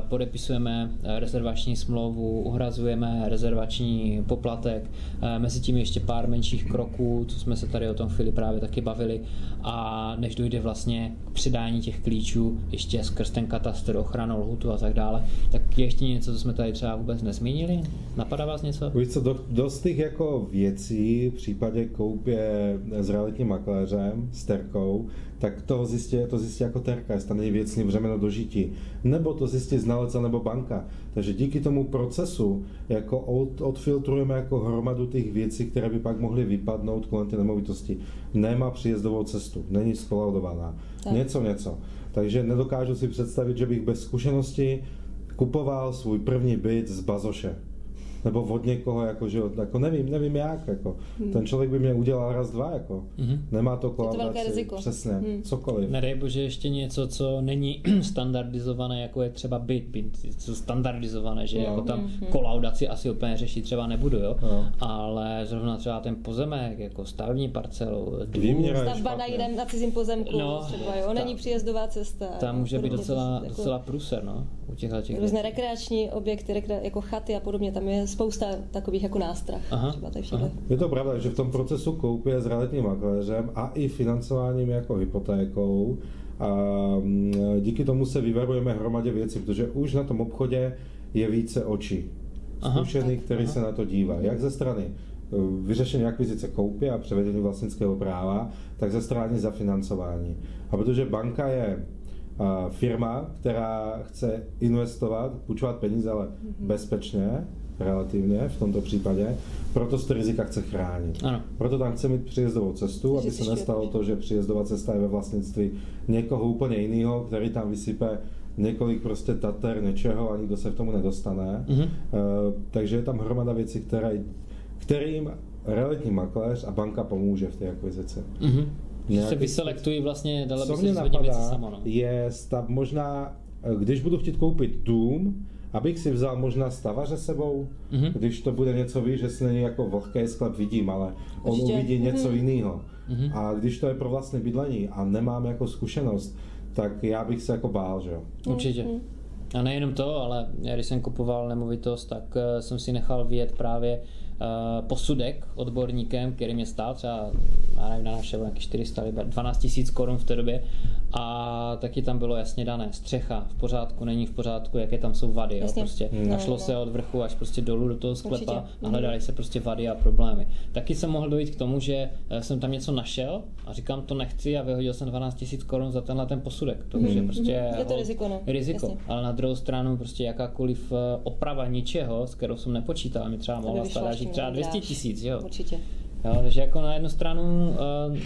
podepisujeme rezervační smlouvu, uhrazujeme rezervační poplatek, eh, mezi tím ještě pár menších kroků, co jsme se tady o tom chvíli právě taky bavili a než dojde vlastně k přidání těch klíčů ještě skrz ten katastr, ochranu lhutu a tak dále, tak je ještě něco, co jsme tady třeba vůbec nezmínili? Napadá vás něco?
Víš co, do, dost těch jako věcí v případě koupě s realitním makléřem, s terkou, tak to zjistí, to zjistí jako terka, jestli tam není věcný břemeno dožití. Nebo to zjistí znalec nebo banka. Takže díky tomu procesu jako od, odfiltrujeme jako hromadu těch věcí, které by pak mohly vypadnout kolem té nemovitosti. Nemá příjezdovou cestu, není skolaudovaná.
Tak.
Něco, něco. Takže nedokážu si představit, že bych bez zkušenosti kupoval svůj první byt z bazoše. Nebo od někoho, jako, že, jo, jako nevím, nevím jak, jako.
Hmm.
Ten člověk by mě udělal raz, dva, jako.
Mhm.
Nemá to
velké
kolaudaci,
riziko.
přesně,
Hmm.
cokoliv.
Nedej bože ještě něco, co není standardizované, jako je třeba byt, byt co standardizované, že
No.
jako tam
Mhm.
kolaudaci asi úplně řešit třeba nebudu, jo?
No.
ale zrovna třeba ten pozemek, jako stavební parcelu, dům,
Výměra je
Stavba na jiném, na cizím pozemku,
No,
třeba, jo, není
ta-
příjezdová cesta.
tam může být docela,
to jsou
docela průser, no, u těchto těch
Různé rekreační objekty, rekre, jako chaty a podobně, tam je spousta takových jako nástrah.
Aha,
Třeba
aha.
Je to pravda, že v tom procesu koupě s realitním makléřem a i financováním jako hypotékou a mm, díky tomu se vyvarujeme hromadě věcí, protože už na tom obchodě je více očí
Aha.
zkušených, který
Aha.
se na to dívá. Jak ze strany eh, vyřešení akvizice koupě a převedení vlastnického práva, tak ze strany zafinancování. A protože banka je firma, která chce investovat, půjčovat peníze, ale bezpečně, relativně v tomto případě, proto z rizika chce chránit.
Ano.
Proto tam chce mít příjezdovou cestu, aby se nestalo to, že příjezdová cesta je ve vlastnictví někoho úplně jiného, který tam vysype několik prostě tater něčeho a nikdo se v tomu nedostane. Mm-hmm. Uh, takže je tam hromada věcí, které, kterým realitní makléř a banka pomůže v té akvizici.
Mm-hmm. Že se vyselektují vlastně, dala by
se napadá, věci sama, no. je stav, možná, eh, když budu chtít koupit dům, abych si vzal možná stavaře sebou, mm-hmm. když to bude něco, víš, že si není jako vlhký sklep vidím, ale on Určitě. uvidí něco mm-hmm. jiného. Mm-hmm. A když to je pro vlastní bydlení a nemám jako zkušenost, tak já bych se jako bál, že jo.
Určitě. Mm-hmm. A nejenom to, ale já když jsem kupoval nemovitost, tak uh, jsem si nechal vyjet právě uh, posudek odborníkem, který mě stál třeba, já nevím, na naše nějaký 400 liber, 12 tisíc korun v té době a taky tam bylo jasně dané, střecha v pořádku, není v pořádku, jaké tam jsou vady, jo, prostě hmm. a šlo no, se od vrchu až prostě dolů do toho sklepa Určitě. a hledali se prostě vady a problémy. Taky jsem mohl dojít k tomu, že eh, jsem tam něco našel a říkám, to nechci a vyhodil jsem 12 tisíc korun za tenhle ten posudek. To hmm. prostě
je to riziko, no.
riziko. Jasně. ale na druhou stranu prostě jakákoliv eh, oprava ničeho, s kterou jsem nepočítal, mi třeba mohla stát třeba 200 tisíc, jo.
Určitě.
Jo, takže jako na jednu stranu uh,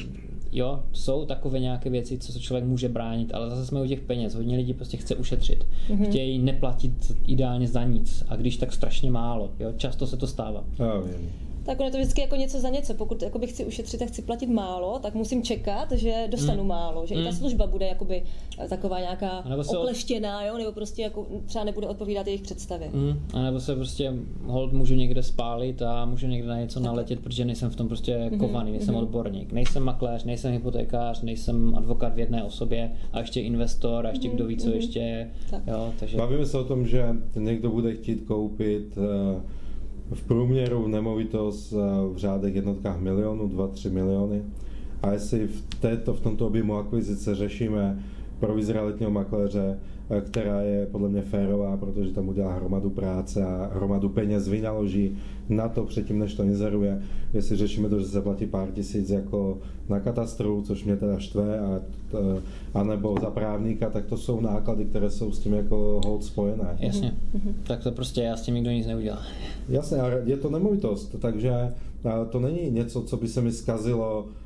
jo, jsou takové nějaké věci, co se člověk může bránit, ale zase jsme u těch peněz. Hodně lidí prostě chce ušetřit. Mm-hmm. Chtějí neplatit ideálně za nic a když tak strašně málo. Jo, často se to stává.
Já vím
tak on je to vždycky jako něco za něco. Pokud jakoby chci ušetřit a chci platit málo, tak musím čekat, že dostanu mm. málo, že mm. i ta hmm. služba bude jakoby eh, taková nějaká okleštěná, jo, nebo prostě jako třeba nebude odpovídat jejich představě.
Mm. A nebo se prostě hold můžu někde spálit a můžu někde na něco tak. naletět, protože nejsem v tom prostě mm-hmm. kovaný, nejsem mm-hmm. odborník, nejsem makléř, nejsem hypotékář, nejsem advokát v jedné osobě a ještě investor a ještě mm-hmm. kdo ví, co mm-hmm. ještě. Tak. Jo, takže...
Bavíme se o tom, že někdo bude chtít koupit uh, v průměru nemovitost eh, v řádech jednotkách milionů, 2-3 miliony. A jestli v, této, v tomto objemu akvizice řešíme provizi realitního makléře, eh, která je podle mě férová, protože tam udělá hromadu práce a hromadu peněz vynaloží na to předtím, než to inzeruje. Jestli řešíme to, že se platí pár tisíc jako na katastru, což mě teda štve, a, a nebo za právníka, tak to jsou náklady, které jsou s tím jako hold spojené.
Jasně, mm-hmm. tak to prostě já s tím nikdo nic neudělá.
Jasně, ale je to nemovitost, takže to není něco, co by se mi zkazilo Eh,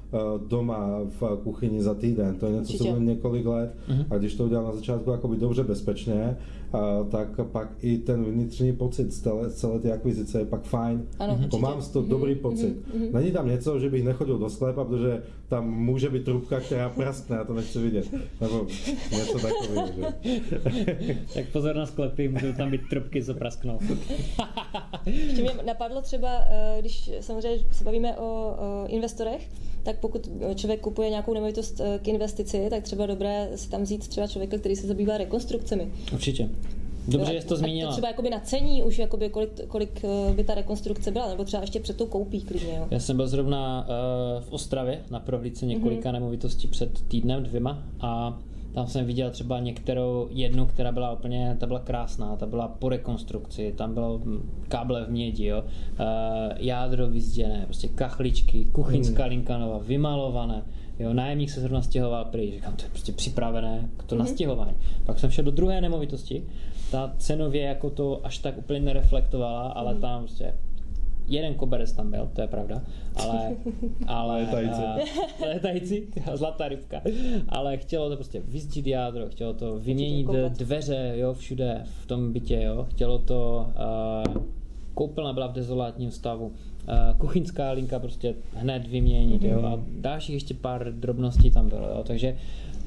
doma v kuchyni za týden. To je něco, Určitě. co bude několik let uh-huh. a když to udělám na začátku jakoby dobře bezpečně, a, tak pak i ten vnitřní pocit z celé, celé té akvizice je pak fajn.
Ano,
uh-huh. mám z toho uh-huh. dobrý pocit. Uh-huh. Není tam něco, že bych nechodil do sklepa, protože tam může být trubka, která praskne, a to nechci vidět. Nebo něco takového.
tak pozor na sklepy, můžou tam být trubky, co prasknou.
Ještě mě napadlo třeba, eh, když samozřejmě se bavíme o investorech, tak pokud člověk kupuje nějakou nemovitost eh, k investici, tak třeba dobré si tam vzít třeba člověka, který se zabývá rekonstrukcemi.
Určitě. Dobře, že to zmínila.
To třeba jakoby na cení už jakoby kolik, kolik eh, by ta rekonstrukce byla, nebo třeba ještě před tou koupí klidně. Jo.
Já jsem byl zrovna uh, v Ostravě na prohlídce několika mm-hmm. nemovitostí před týdnem, dvěma a tam jsem viděl třeba některou jednu, která byla úplně, ta byla krásná, ta byla po rekonstrukci, tam bylo káble v mědi, jo, uh, jádro vyzděné, prostě kachličky, kuchyňská mm. linka nová, vymalované, jo, nájemník se zrovna stěhoval pryč, říkám, to je prostě připravené k to mm. nastěhování. Pak jsem šel do druhé nemovitosti, ta cenově jako to až tak úplně nereflektovala, ale mm. tam prostě jeden koberec tam byl, to je pravda, ale... ale
letající.
letající, zlatá rybka. Ale chtělo to prostě vyzdít jádro, chtělo to vyměnit dveře, jo, všude v tom bytě, jo, chtělo to... Uh, koupelna byla v dezolátním stavu, uh, kuchyňská linka prostě hned vyměnit, mm-hmm. jo, a dalších ještě pár drobností tam bylo, jo, takže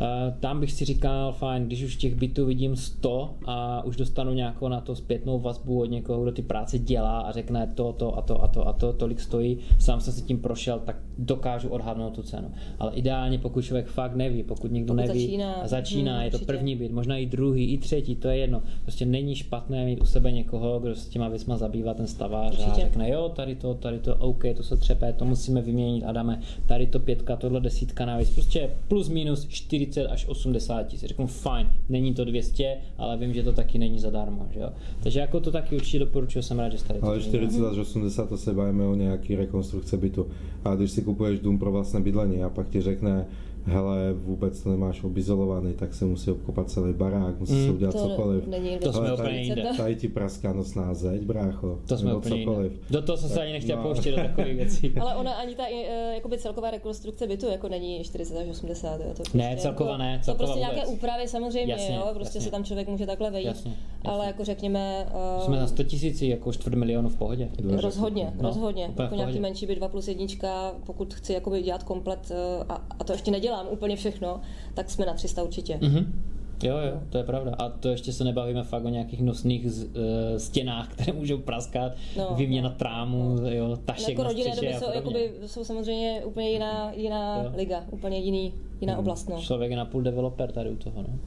Eh, tam bych si říkal, fajn, když už těch bytů vidím 100 a už dostanu nějakou na to zpětnou vazbu od někoho, kdo ty práce dělá a řekne to, to a to a to a to, tolik stojí, sám jsem se tím prošel, tak dokážu odhadnout tu cenu. Ale ideálně, pokud člověk fakt neví, pokud někdo pokud neví
začíná,
a začíná, hmm, je to určitě. první byt, možná i druhý, i třetí, to je jedno. Prostě není špatné mít u sebe někoho, kdo se těma věcma zabývá, ten stavář určitě. a řekne, jo, tady to, tady to, OK, to se třepe, to musíme vyměnit a dáme tady to pětka, tohle desítka navíc. Prostě plus minus 40 40 až 80 tisíc. Řeknu fajn, není to 200, ale vím, že to taky není zadarmo. Že jo? Takže jako to taky určitě doporučuji, jsem rád, že jste
Ale 40 až 80 to se bavíme o nějaký rekonstrukce bytu. A když si kupuješ dům pro vlastné bydlení a pak ti řekne hele, vůbec to nemáš obizolovaný, tak se musí obkopat celý barák, musí mm. se udělat
To
cokoliv.
není
To jsme
Ale
úplně
tady,
jinde.
tady ti praská nosná zeď, brácho.
To jsme úplně
cokoliv.
jiné. Do toho jsem se ani nechtěl
no.
pouštět do takových věcí.
Ale ona ani ta eh, jakoby celková rekonstrukce bytu jako není 40 až 80. Jo, to prostě
Ne, celková ne,
To
celková
prostě
vůbec.
nějaké úpravy samozřejmě,
Jasně,
jo, prostě
jasně.
se tam člověk může takhle vejít.
Jasně, jasně.
Ale jako řekněme... eh,
Jsme na 100 tisíci, jako čtvrt milionu v pohodě.
Rozhodně,
No,
rozhodně. Jako nějaký menší byt 2 plus jednička, pokud chci jakoby dělat komplet, eh, a, a to ještě nedělám úplně všechno, tak jsme na 300 určitě.
Mhm. Jo, jo, to je pravda. A to ještě se nebavíme fakt o nějakých nosných z, uh, stěnách, které můžou praskat,
No,
výměna
no,
trámu, jo, tašek
jako
na
rodinné
střeše
domy jsou, jakoby, jsou samozřejmě úplně jiná, jiná
Jo.
liga, úplně jiný, jiná oblast. No.
Člověk je napůl developer tady u toho, no.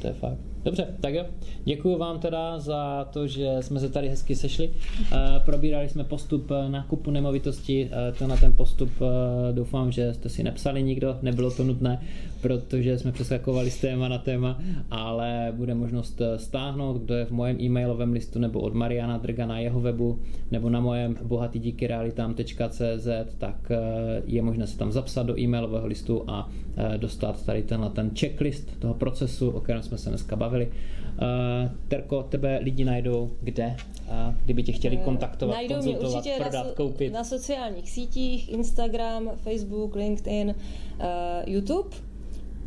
To je fakt. Dobře, tak jo. Děkuji vám teda za to, že jsme se tady hezky sešli. Eh, Probírali jsme postup eh, nákupu nemovitosti. Eh, To na ten postup doufám, že jste si nepsali nikdo, nebylo to nutné, protože jsme přeskakovali z téma na téma, ale bude možnost stáhnout, kdo je v mojem e-mailovém listu nebo od Mariana Drga na jeho webu nebo na mojem bohatydíkyrealitám.cz, tak je možné se tam zapsat do e-mailového listu a dostat tady tenhle ten checklist toho procesu, o kterém jsme se dneska bavili. Eh, Terko, tebe lidi najdou kde? A kdyby tě chtěli kontaktovat,
Najdou mě
konzultovat,
určitě
prodat,
na, so-
koupit.
na sociálních sítích, Instagram, Facebook, LinkedIn, uh, YouTube,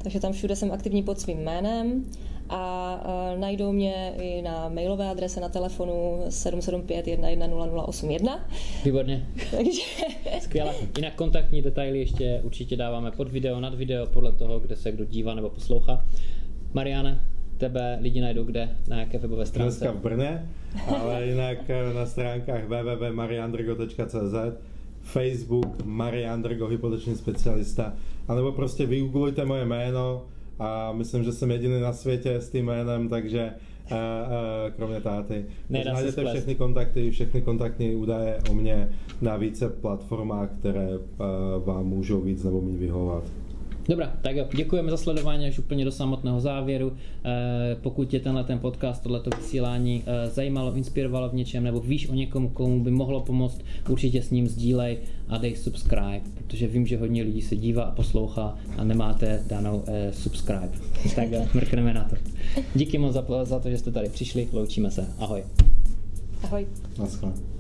takže tam všude jsem aktivní pod svým jménem a uh, najdou mě i na mailové adrese na telefonu 775 110081.
Výborně.
Takže
Skvěle. Jinak kontaktní detaily ještě určitě dáváme pod video, nad video, podle toho, kde se kdo dívá nebo poslouchá. Mariane, tebe lidi najdou kde, na jaké webové stránce?
Dneska v Brně, ale jinak eh, na stránkách www.mariandrgo.cz Facebook Mariandrgo, hypoteční specialista, anebo prostě vygooglujte moje jméno a myslím, že jsem jediný na světě s tím jménem, takže uh, uh, kromě táty. Najdete všechny kontakty, všechny kontaktní údaje o mě na více platformách, které uh, vám můžou víc nebo méně vyhovat.
Dobrá, tak jo, děkujeme za sledování až úplně do samotného závěru. Eh, pokud tě tenhle ten podcast, tohleto vysílání eh, zajímalo, inspirovalo v něčem, nebo víš o někom, komu by mohlo pomoct, určitě s ním sdílej a dej subscribe, protože vím, že hodně lidí se dívá a poslouchá a nemáte danou eh, subscribe. Tak jo, mrkneme na to. Díky moc za, za to, že jste tady přišli, loučíme se. Ahoj.
ahoj.
Naschle.